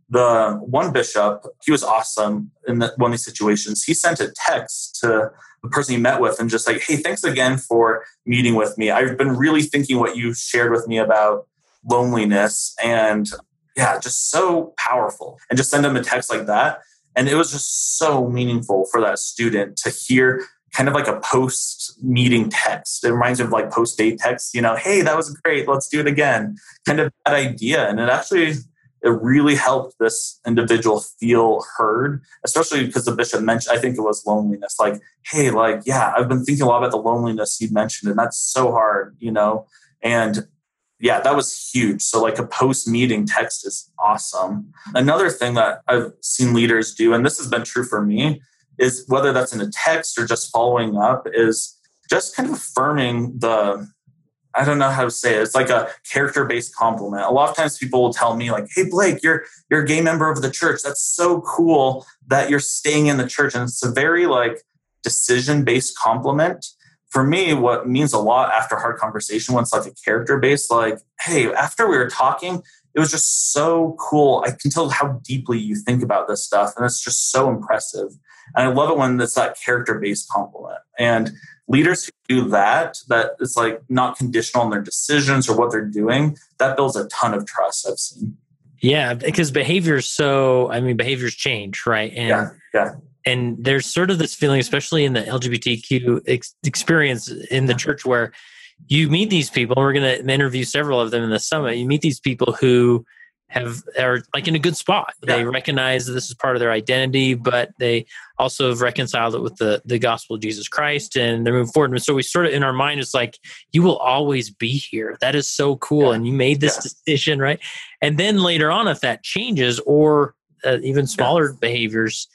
the one bishop, he was awesome in the, one of these situations. He sent a text to the person he met with and just like, hey, thanks again for meeting with me. I've been really thinking what you shared with me about loneliness and yeah, just so powerful. And just send them a text like that. And it was just so meaningful for that student to hear kind of like a post meeting text. It reminds me of like post date text, you know, hey, that was great. Let's do it again. Kind of that idea. And it actually, it really helped this individual feel heard, especially because the bishop mentioned, I think it was loneliness. Like, hey, like, yeah, I've been thinking a lot about the loneliness you mentioned, and that's so hard, you know? And yeah, that was huge. So, like a post meeting text is awesome. Another thing that I've seen leaders do, and this has been true for me, is whether that's in a text or just following up, is just kind of affirming the, I don't know how to say it. It's like a character based compliment. A lot of times people will tell me, like, hey, Blake, you're, you're a gay member of the church. That's so cool that you're staying in the church. And it's a very like decision based compliment for me, what means a lot after hard conversation when it's like a character based, like, hey, after we were talking, it was just so cool. I can tell how deeply you think about this stuff, and it's just so impressive. And I love it when it's that character based compliment. And leaders who do that, that is like not conditional on their decisions or what they're doing, that builds a ton of trust I've seen. Yeah, because behavior's so, I mean, behaviors change, right? And yeah, yeah and there's sort of this feeling especially in the lgbtq ex- experience in the church where you meet these people and we're going to interview several of them in the summit you meet these people who have are like in a good spot yeah. they recognize that this is part of their identity but they also have reconciled it with the the gospel of jesus christ and they're moving forward and so we sort of in our mind it's like you will always be here that is so cool yeah. and you made this yeah. decision right and then later on if that changes or uh, even smaller behaviors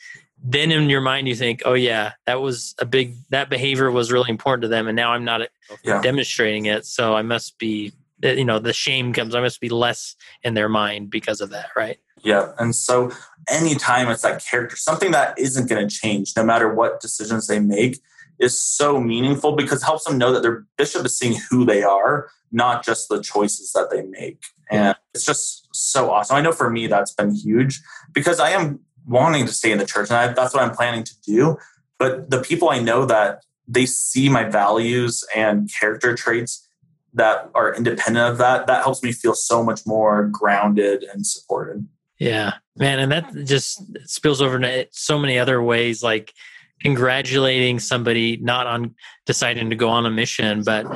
then in your mind you think oh yeah that was a big that behavior was really important to them and now i'm not yeah. demonstrating it so i must be eh, you know the shame comes i must be less in their mind because of that right? Yeah and so anytime it's that character something that isn't going to change no matter what decisions they make is so meaningful because it helps them know that their bishop is seeing who they are not just the choices that they make. And it's just so awesome. I know for me that's been huge because i am wanting to stay in the church, and I, that's what I'm planning to do. But the people I know that they see my values and character traits that are independent of that, that helps me feel so much more grounded and supported. Yeah, man, and that just spills over into so many other ways, like congratulating somebody not on deciding to go on a mission, but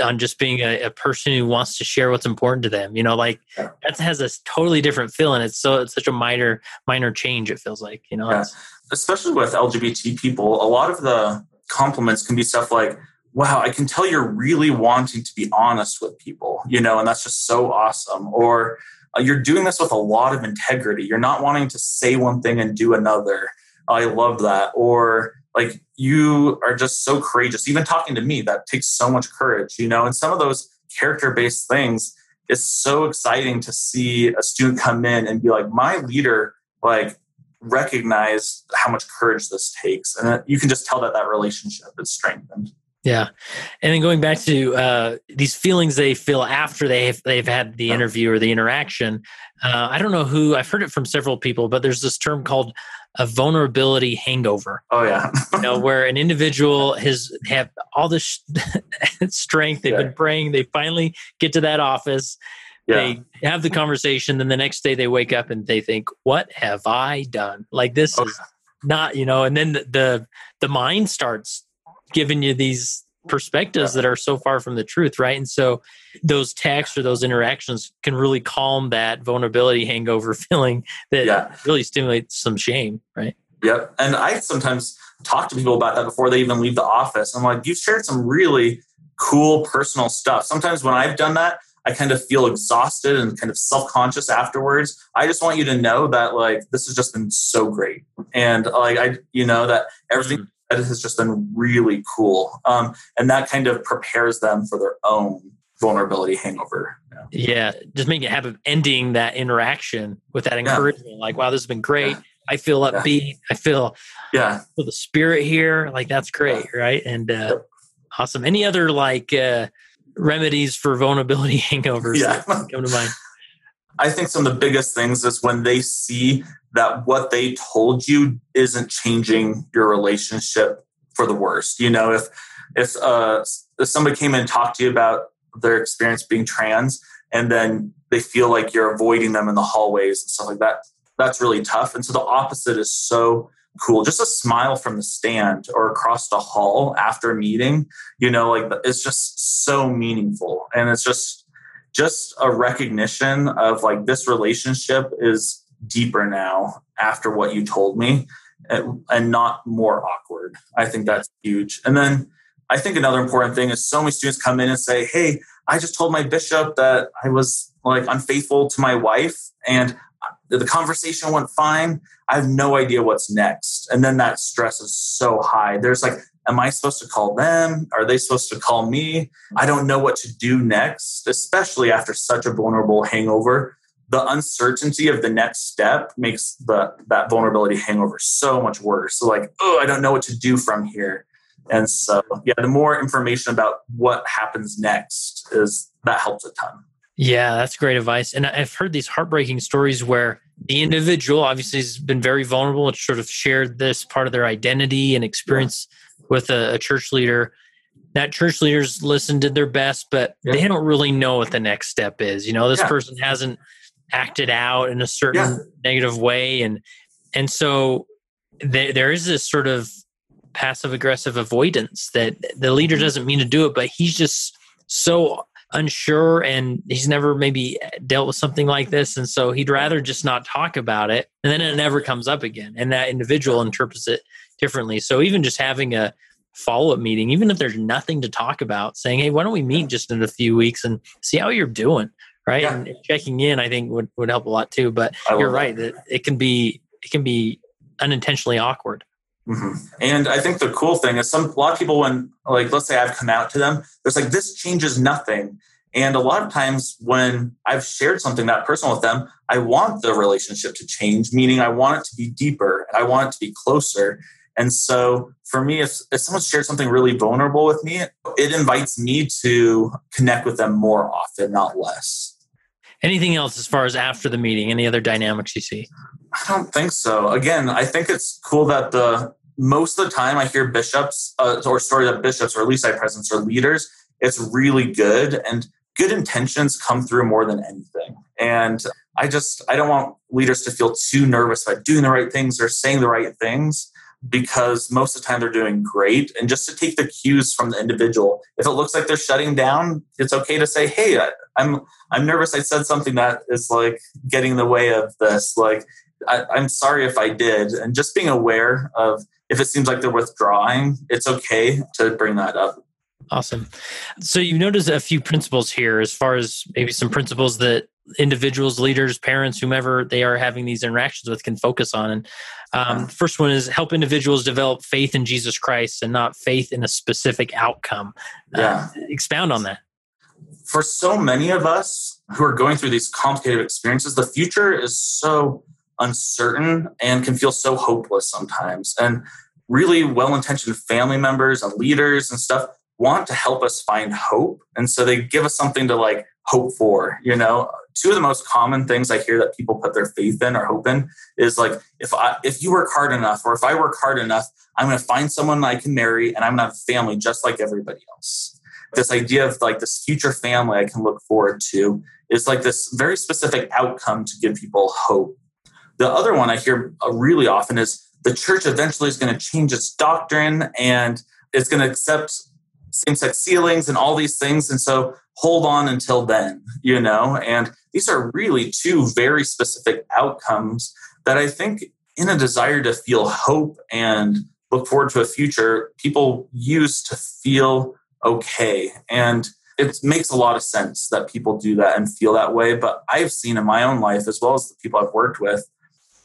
on just being a, a, person who wants to share what's important to them. You know, like that has a totally different feeling. It's so it's such a minor minor change. It feels like you know, yeah. especially with LGBT people, a lot of the compliments can be stuff like, "Wow, I can tell you're really wanting to be honest with people," you know, and that's just so awesome. Or uh, you're doing this with a lot of integrity. You're not wanting to say one thing and do another. I love that. Or like you are just so courageous. Even talking to me, that takes so much courage, you know, and some of those character based things it's so exciting to see a student come in and be like, my leader, like, recognize how much courage this takes. And you can just tell that that relationship is strengthened. Yeah, and then going back to uh, these feelings they feel after they've they've had the interview or the interaction. Uh, I don't know who I've heard it from several people, but there's this term called a vulnerability hangover. Oh yeah, you know where an individual has have all this strength they've yeah. been praying, they finally get to that office. Yeah. They have the conversation, then the next day they wake up and they think, "What have I done? Like this oh, is not, you know." And then the the, the mind starts giving you these perspectives that are so far from the truth, right? And so those texts or those interactions can really calm that vulnerability hangover feeling that yeah. really stimulates some shame, right? Yep. And I sometimes talk to people about that before they even leave the office. I'm like, you've shared some really cool personal stuff. Sometimes when I've done that, I kind of feel exhausted and kind of self conscious afterwards. I just want you to know that like this has just been so great, and like I, you know, that everything mm. That has just been really cool. Um, and that kind of prepares them for their own vulnerability hangover. Yeah, yeah just making habit of ending that interaction with that encouragement. Yeah. Like, wow, this has been great. Yeah. I feel upbeat. I feel yeah, feel the spirit here. Like that's great, right? And uh, awesome. Any other like uh, remedies for vulnerability hangovers yeah. come to mind? I think some of the biggest things is when they see that what they told you isn't changing your relationship for the worst. You know, if if uh, if somebody came and talked to you about their experience being trans, and then they feel like you're avoiding them in the hallways and stuff like that, that's really tough. And so the opposite is so cool. Just a smile from the stand or across the hall after a meeting, you know, like it's just so meaningful, and it's just just a recognition of like this relationship is deeper now after what you told me and, not more awkward. I think that's huge. And then I think another important thing is so many students come in and say, Hey, I just told my bishop that I was like unfaithful to my wife and the conversation went fine. I have no idea what's next. And then that stress is so high. There's like Am I supposed to call them? Are they supposed to call me? I don't know what to do next, especially after such a vulnerable hangover. The uncertainty of the next step makes the that vulnerability hangover so much worse. So like, oh, I don't know what to do from here. And so, yeah, the more information about what happens next is that helps a ton. Yeah, that's great advice. And I've heard these heartbreaking stories where the individual obviously has been very vulnerable and sort of shared this part of their identity and experience yeah with a, a church leader that church leaders listened did their best but yeah. they don't really know what the next step is you know this yeah. person hasn't acted out in a certain negative way and and so th- there is this sort of passive aggressive avoidance that the leader mm-hmm. doesn't mean to do it but he's just so unsure and he's never maybe dealt with something like this and so he'd rather just not talk about it and then it never comes up again and that individual interprets it differently. So even just having a follow up meeting, even if there's nothing to talk about, saying, "Hey, why don't we meet just in a few weeks and see how you're doing?" Right, yeah. and checking in, I think would would help a lot too. But you're right that. that it can be it can be unintentionally awkward. Mm-hmm. And I think the cool thing is some a lot of people when like let's say I've come out to them, there's like this changes nothing. And a lot of times when I've shared something that personal with them, I want the relationship to change, meaning I want it to be deeper, I want it to be closer. And so for me, if, if someone shared something really vulnerable with me, it invites me to connect with them more often, not less. Anything else as far as after the meeting? Any other dynamics you see? I don't think so. Again, I think it's cool that the most of the time I hear bishops uh, or stories of bishops or at least I presence or leaders, it's really good and good intentions come through more than anything. And I just I don't want leaders to feel too nervous about doing the right things or saying the right things because most of the time they're doing great. And just to take the cues from the individual if it looks like they're shutting down it's okay to say hey I, i'm i'm nervous i said something that is like getting in the way of this. Like I, i'm sorry if i did. And just being aware of if it seems like they're withdrawing it's okay to bring that up Awesome. So you notice a few principles here as far as maybe some principles that individuals, leaders, parents, whomever they are having these interactions with can focus on. And um, first one is help individuals develop faith in Jesus Christ and not faith in a specific outcome. Uh, yeah. Uh, expound on that. For so many of us who are going through these complicated experiences, the future is so uncertain and can feel so hopeless sometimes. And really well intentioned family members and leaders and stuff want to help us find hope. And so they give us something to like hope for, you know. Two of the most common things I hear that people put their faith in or hope in is like if I if you work hard enough or if I work hard enough, I'm gonna find someone I can marry and I'm gonna have a family just like everybody else. This idea of like this future family I can look forward to is like this very specific outcome to give people hope. The other one I hear uh, really often is the church eventually is going to change its doctrine and it's going to accept same sex sealings and all these things. And so hold on until then, you know? And these are really two very specific outcomes that I think, in a desire to feel hope and look forward to a future, people use to feel okay. And it makes a lot of sense that people do that and feel that way. But I've seen in my own life, as well as the people I've worked with,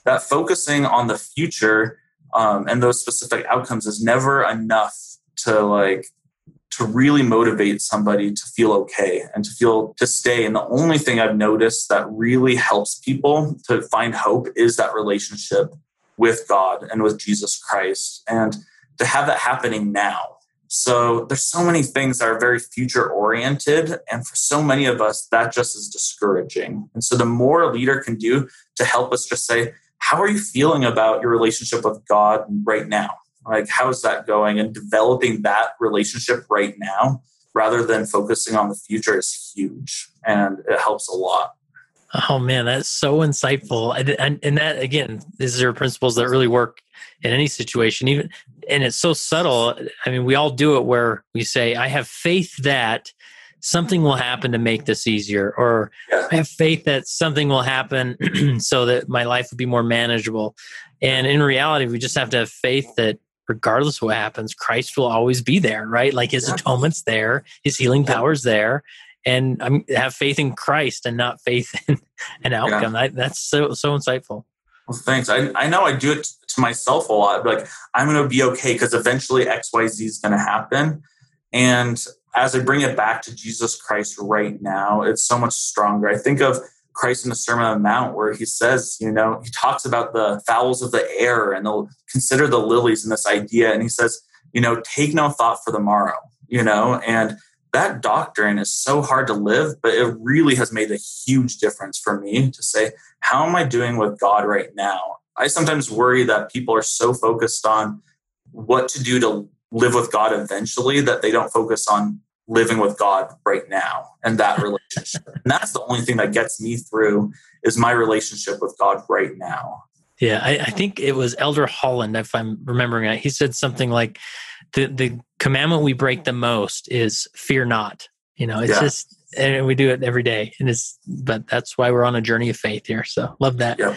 that focusing on the future um, and those specific outcomes is never enough to like to really motivate somebody to feel okay and to feel to stay. And the only thing I've noticed that really helps people to find hope is that relationship with God and with Jesus Christ and to have that happening now. So there's so many things that are very future oriented. And for so many of us, that just is discouraging. And so the more a leader can do to help us just say, how are you feeling about your relationship with God right now? Like, how's that going? And developing that relationship right now rather than focusing on the future is huge and it helps a lot. Oh man, that's so insightful. And, and, and that again, these are principles that really work in any situation. Even and it's so subtle. I mean, we all do it where we say, "I have faith that something will happen to make this easier," or. "I have faith that something will happen so that my life will be more manageable." And in reality, we just have to have faith that regardless of what happens, Christ will always be there, right? Like his atonement's there, his healing power's there. And I'm have faith in Christ and not faith in an outcome. Yeah. I, that's so so insightful. Well, thanks. I, I know I do it to myself a lot. Like I'm going to be okay because eventually X Y Z is going to happen. And as I bring it back to Jesus Christ right now, it's so much stronger. I think of Christ in the Sermon on the Mount, where he says, you know, he talks about the fowls of the air and they'll consider the lilies and this idea. And he says, you know, take no thought for the morrow, you know, and that doctrine is so hard to live, but it really has made a huge difference for me to say, how am I doing with God right now? I sometimes worry that people are so focused on what to do to live with God eventually that they don't focus on living with God right now and that relationship. and that's the only thing that gets me through is my relationship with God right now. Yeah, I, I think it was Elder Holland, if I'm remembering it. He said something like, "the the commandment we break the most is fear not." You know, it's yeah. just, and we do it every day, and it's, but that's why we're on a journey of faith here. So love that. Yeah.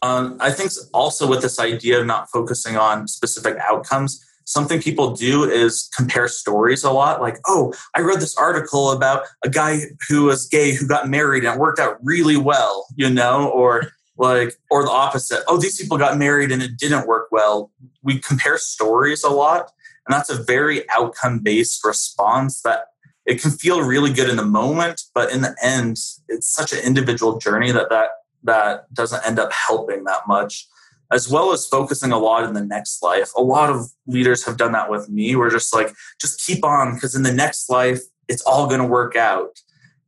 Um, I think also with this idea of not focusing on specific outcomes, something people do is compare stories a lot like oh i read this article about a guy who was gay who got married and it worked out really well you know or like or the opposite oh these people got married and it didn't work well. We compare stories a lot and that's a very outcome based response that it can feel really good in the moment but in the end it's such an individual journey that that that doesn't end up helping that much as well as focusing a lot in the next life. A lot of leaders have done that with me. We're just like, just keep on because in the next life, it's all going to work out.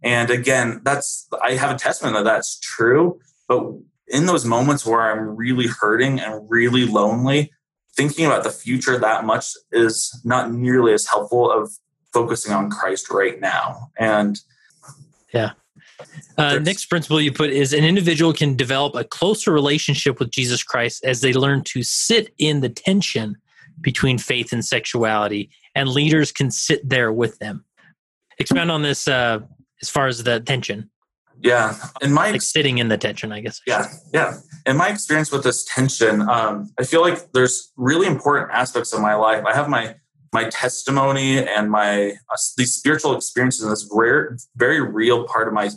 And again, that's, I have a testament that that's true. But in those moments where I'm really hurting and really lonely, thinking about the future that much is not nearly as helpful of focusing on Christ right now. And yeah. Uh, next principle you put is an individual can develop a closer relationship with Jesus Christ as they learn to sit in the tension between faith and sexuality, and leaders can sit there with them. Expand on this uh, as far as the tension. Yeah, in my like sitting in the tension, I guess. Yeah, yeah. In my experience with this tension, um, I feel like there's really important aspects of my life. I have my my testimony and my uh, these spiritual experiences in this rare, very real part of my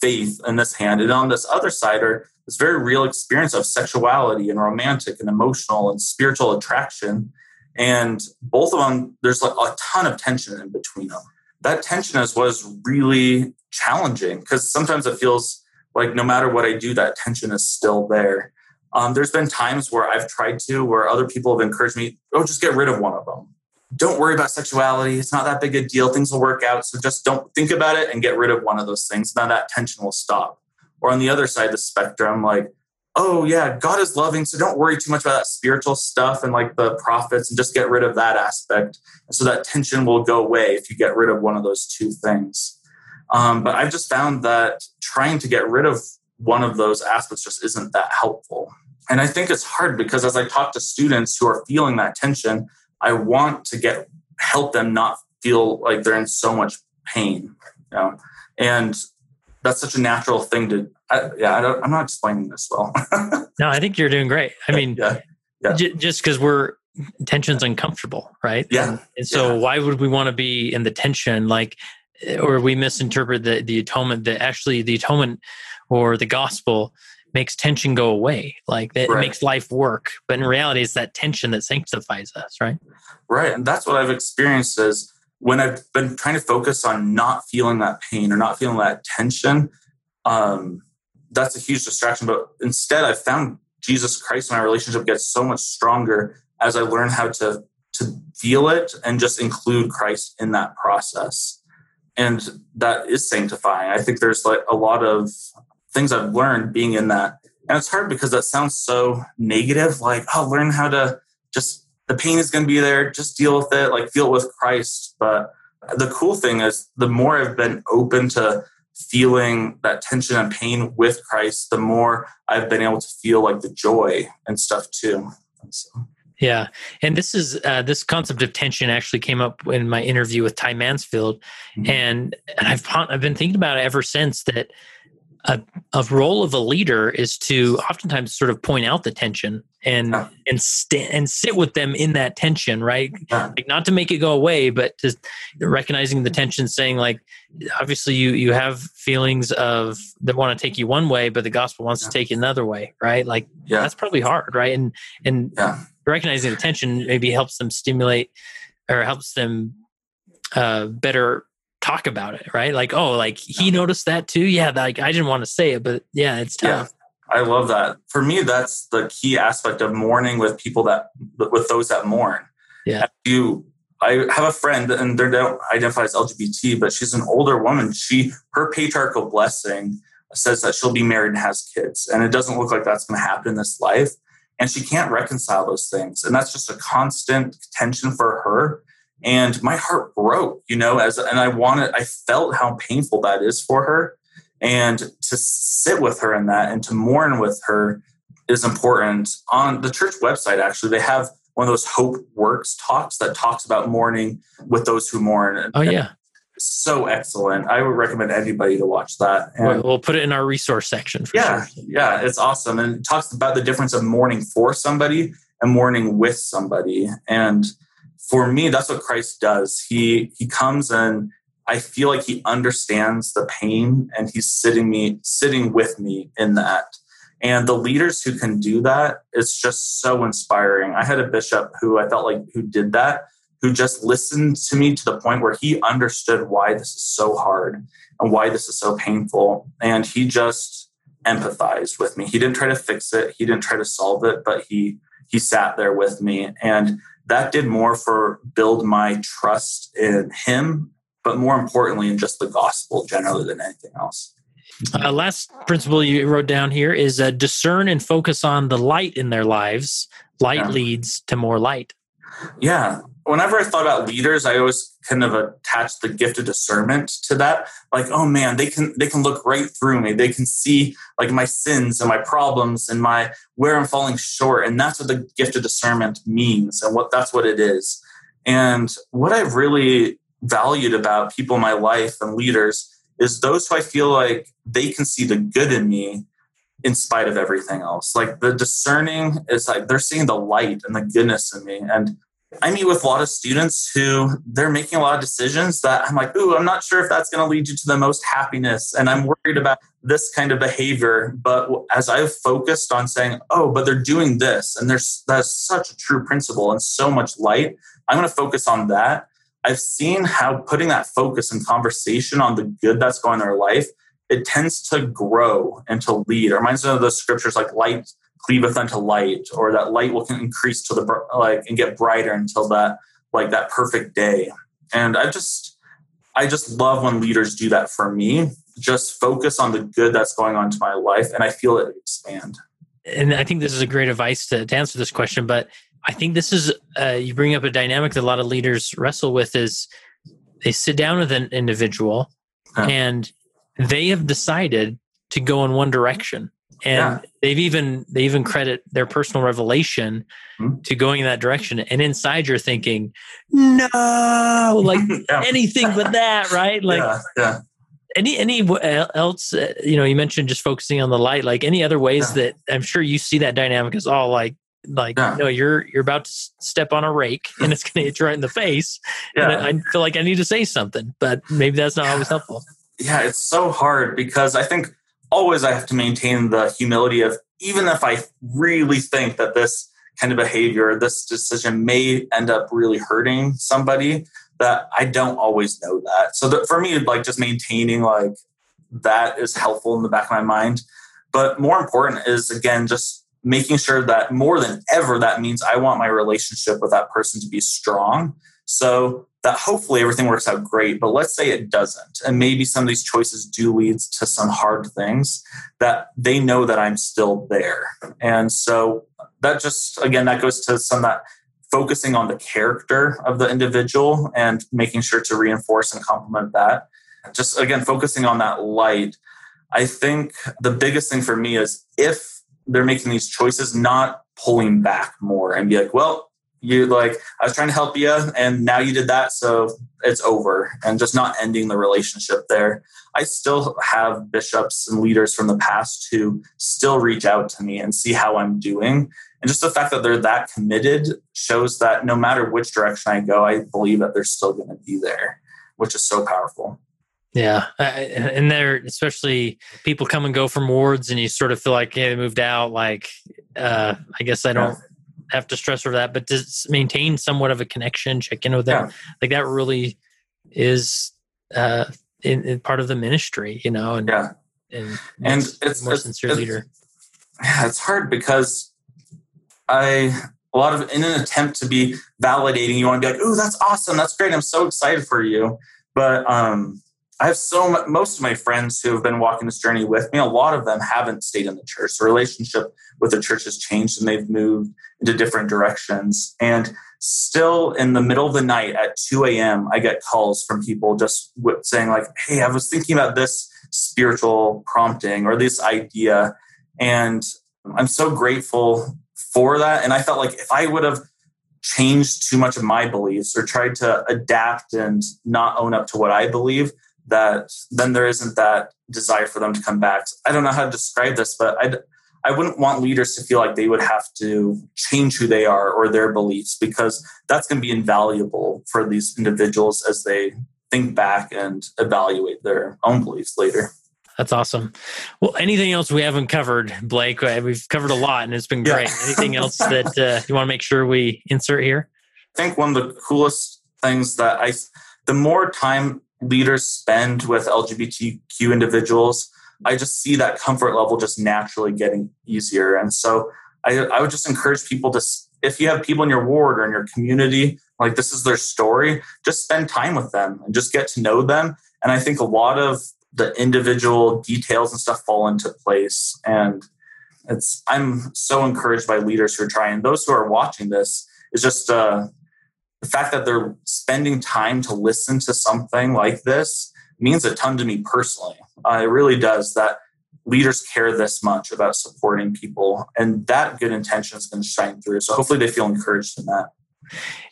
faith in this hand, and on this other side are this very real experience of sexuality and romantic and emotional and spiritual attraction. And both of them, there's like a ton of tension in between them that tension is was really challenging because sometimes it feels like no matter what I do, that tension is still there. Um, there's been times where I've tried to, where other people have encouraged me, oh, just get rid of one of them. Don't worry about sexuality. It's not that big a deal. Things will work out. So just don't think about it and get rid of one of those things. Now that tension will stop. Or on the other side of the spectrum, like, oh yeah, God is loving, so don't worry too much about that spiritual stuff and like the prophets and just get rid of that aspect. And so that tension will go away if you get rid of one of those two things. Um, but I've just found that trying to get rid of one of those aspects just isn't that helpful. And I think it's hard because as I talk to students who are feeling that tension, I want to get help them not feel like they're in so much pain. You know? And that's such a natural thing to I, yeah I don't, i'm not explaining this well no i think you're doing great i mean yeah, yeah. J- just because we're tension's uncomfortable right yeah and, and so yeah. why would we want to be in the tension like or we misinterpret the, the atonement that actually the atonement or the gospel makes tension go away. Like it Right. makes life work. But in reality it's that tension that sanctifies us right? Right. And that's what i've experienced is when i've been trying to focus on not feeling that pain or not feeling that tension um, that's a huge distraction. But instead i've found jesus christ and my relationship gets so much stronger as i learn how to to feel it and just include christ in that process. And that is sanctifying. I think there's like a lot of things i've learned being in that. And it's hard because that sounds so negative like oh learn how to just the pain is going to be there just deal with it like feel it with christ. But the cool thing is the more i've been open to feeling that tension and pain with christ the more i've been able to feel like the joy and stuff too. So, Yeah, and this is uh, this concept of tension actually came up in my interview with Ty Mansfield, Mhm. and and I've I've been thinking about it ever since that a a role of a leader is to oftentimes sort of point out the tension and Yeah. and st- and sit with them in that tension, right? yeah, Like not to make it go away, but to recognizing the tension, saying like, obviously you you have feelings of that want to take you one way, but the gospel wants Yeah. to take you another way, right? Like yeah that's probably hard, right? And and recognizing the tension maybe helps them stimulate or helps them uh, better talk about it, right? Like, oh, like he noticed that too. Yeah, like I didn't want to say it, but yeah, it's Yeah. tough. I love that. For me, that's the key aspect of mourning with people that with those that mourn. Yeah. You I have a friend and they don't identify as LGBT, but she's an older woman. She her patriarchal blessing says that she'll be married and has kids. And it doesn't look like that's gonna happen in this life. And she can't reconcile those things. And that's just a constant tension for her. And my heart broke, you know, as and I wanted, I felt how painful that is for her. And to sit with her in that and to mourn with her is important. On the church website actually they have one of those hope works talks that talks about mourning with those who mourn. Oh yeah, so excellent. I would recommend anybody to watch that. And- we'll, put it in our resource section for yeah sure. yeah it's awesome. And it talks about the difference of mourning for somebody and mourning with somebody. And for me that's what christ does. He he comes and i feel like he understands the pain and he's sitting me sitting with me in that. And the leaders who can do that it's just so inspiring. I had a bishop who i felt like who did that who just listened to me to the point where he understood why this is so hard and why this is so painful. And he just empathized with me. He didn't try to fix it. He didn't try to solve it but he he sat there with me. And that did more for build my trust in him but more importantly in just the gospel generally than anything else Uh, last principle you wrote down here is uh, discern and focus on the light in their lives. Light Yeah. leads to more light. yeah whenever I thought about leaders, I always kind of attached the gift of discernment to that. Like, oh man, they can they can look right through me. They can see like my sins and my problems and my where I'm falling short. And that's what the gift of discernment means and what that's what it is. And what I've really valued about people in my life and leaders is those who I feel like they can see the good in me in spite of everything else. Like the discerning is like they're seeing the light and the goodness in me. And I meet with a lot of students who they're making a lot of decisions that I'm like, ooh, I'm not sure if that's going to lead you to the most happiness. And I'm worried about this kind of behavior. But as I've focused on saying, oh, but they're doing this, and there's that's such a true principle and so much light, I'm going to focus on that. I've seen how putting that focus and conversation on the good that's going in their life, it tends to grow and to lead. It reminds me of the scriptures like light cleaveth unto light, or that light will increase to the like and get brighter until that like that perfect day. And I just I just love when leaders do that for me. Just focus on the good that's going on to my life, and I feel it expand. And I think this is a great advice to, to answer this question. But I think this is uh, you bring up a dynamic that a lot of leaders wrestle with is they sit down with an individual huh. and they have decided to go in one direction and yeah. they've even they even credit their personal revelation mm-hmm. to going in that direction and inside you're thinking no like yeah. anything but that right like yeah, yeah. any any else uh, you know you mentioned just focusing on the light like any other ways that i'm sure you see that dynamic as all like like yeah. no you're you're about to step on a rake and it's gonna hit you right in the face yeah. and I, I feel like i need to say something but maybe that's not always helpful yeah it's so hard because i think always I have to maintain the humility of even if I really think that this kind of behavior, this decision may end up really hurting somebody, that I don't always know that. So that for me, like just maintaining like that is helpful in the back of my mind. But more important is again just making sure that more than ever that means I want my relationship with that person to be strong. So that hopefully everything works out great. But let's say it doesn't. And maybe some of these choices do lead to some hard things that they know that I'm still there. And so that just, again, that goes to some that focusing on the character of the individual and making sure to reinforce and complement that. Just again, focusing on that light. I think the biggest thing for me is if they're making these choices, not pulling back more and be like, well, you like i was trying to help you and now you did that so it's over. And just not ending the relationship there. I still have bishops and leaders from the past who still reach out to me and see how i'm doing. And just the fact that they're that committed shows that no matter which direction i go i believe that they're still going to be there which is so powerful. Yeah, and there, especially people come and go from wards, and you sort of feel like, hey, they moved out. Like, uh, I guess I don't have to stress over that, but to maintain somewhat of a connection, check in with them, yeah. like that really is uh, in, in, part of the ministry, you know. And yeah, and, and it's more it's, sincere it's, leader. Yeah, it's hard because I a lot of in an attempt to be validating, you want to be like, "Oh, that's awesome, that's great, I'm so excited for you," but um, I have so much, most of my friends who have been walking this journey with me, a lot of them haven't stayed in the church. The relationship with the church has changed and they've moved into different directions. And still in the middle of the night at 2 a.m., I get calls from people just saying, like, hey, I was thinking about this spiritual prompting or this idea. And I'm so grateful for that. And I felt like if I would have changed too much of my beliefs or tried to adapt and not own up to what I believe, that then there isn't that desire for them to come back. I don't know how to describe this, but I I wouldn't want leaders to feel like they would have to change who they are or their beliefs because that's going to be invaluable for these individuals as they think back and evaluate their own beliefs later. That's awesome. Well, anything else we haven't covered, Blake? Uh, we've covered a lot and it's been great. Yeah. anything else that uh, you want to make sure we insert here? I think one of the coolest things that I, the more time leaders spend with LGBTQ individuals, I just see that comfort level just naturally getting easier. And so I, I would just encourage people to, if you have people in your ward or in your community, like this is their story, just spend time with them and just get to know them. And I think a lot of the individual details and stuff fall into place. And it's, I'm so encouraged by leaders who are trying, those who are watching this is just, uh, the fact that they're spending time to listen to something like this means a ton to me personally. Uh, it really does that leaders care this much about supporting people and that good intention is going to shine through. So hopefully they feel encouraged in that.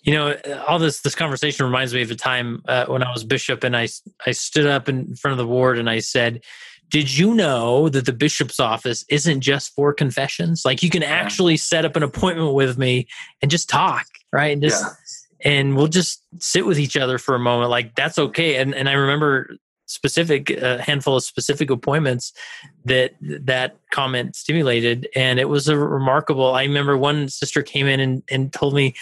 You know, all this this conversation reminds me of a time uh, when I was bishop and I I stood up in front of the ward and I said, "Did you know that the bishop's office isn't just for confessions? Like you can actually set up an appointment with me and just talk, right? And just yeah. And we'll just sit with each other for a moment. Like that's okay." And and I remember specific a handful of specific appointments that that comment stimulated and it was a remarkable i remember one sister came in and, and told me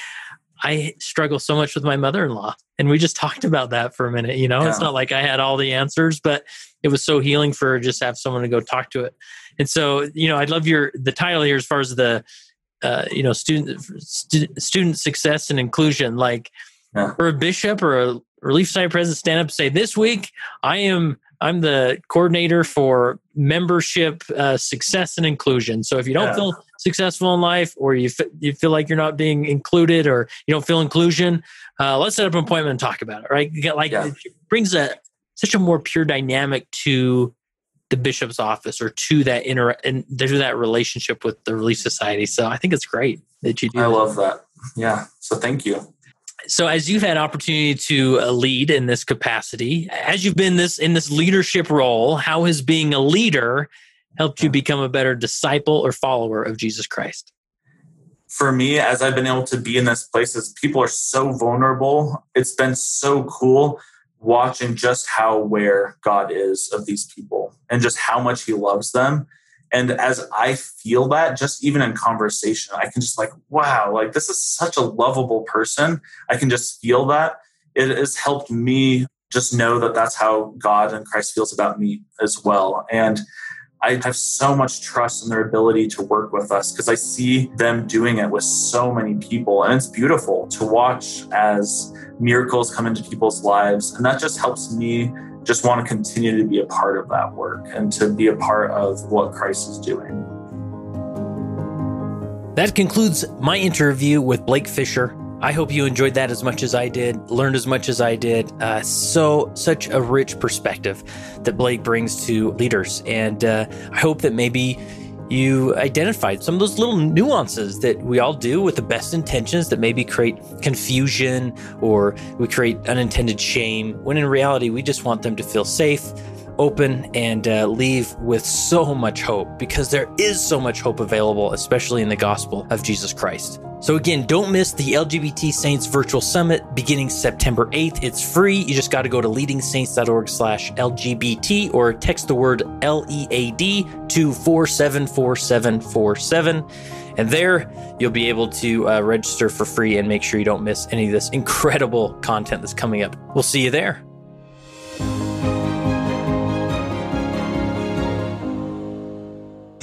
I struggle so much with my mother in law. And we just talked about that for a minute. You know, yeah. it's not like I had all the answers, but it was so healing for just have someone to go talk to it. And so, you know, I love your the title here as far as the uh, you know student stu- student success and inclusion. Like yeah. for a bishop or a relief society president stand up and say, "This week I am I'm the coordinator for membership uh, success and inclusion. So if you don't yeah. feel successful in life, or you f- you feel like you're not being included, or you don't feel inclusion, uh, let's set up an appointment and talk about it. Right? Like yeah. it brings a such a more pure dynamic to the bishop's office or to that inter and there's that relationship with the relief society. So I think it's great that you do. I love that. Yeah. So thank you so as you've had opportunity to uh, lead in this capacity as you've been this in this leadership role how has being a leader helped you become a better disciple or follower of jesus christ for me as i've been able to be in this place as people are so vulnerable it's been so cool watching just how aware god is of these people and just how much he loves them and as I feel that, just even in conversation, I can just like, wow, like this is such a lovable person. I can just feel that. It has helped me just know that that's how God and Christ feels about me as well. And I have so much trust in their ability to work with us because I see them doing it with so many people. And it's beautiful to watch as miracles come into people's lives. And that just helps me just want to continue to be a part of that work and to be a part of what Christ is doing. That concludes my interview with Blake Fisher. I hope you enjoyed that as much as I did, learned as much as I did. Uh, so, such a rich perspective that Blake brings to leaders. And uh, I hope that maybe you identified some of those little nuances that we all do with the best intentions that maybe create confusion or we create unintended shame, when in reality, we just want them to feel safe, open, and uh, leave with so much hope because there is so much hope available, especially in the gospel of Jesus Christ. So again, don't miss the LGBT Saints Virtual Summit beginning September 8th. It's free. You just got to go to leadingsaints.org slash LGBT or text the word L-E-A-D to 474747. And there you'll be able to uh, register for free and make sure you don't miss any of this incredible content that's coming up. We'll see you there.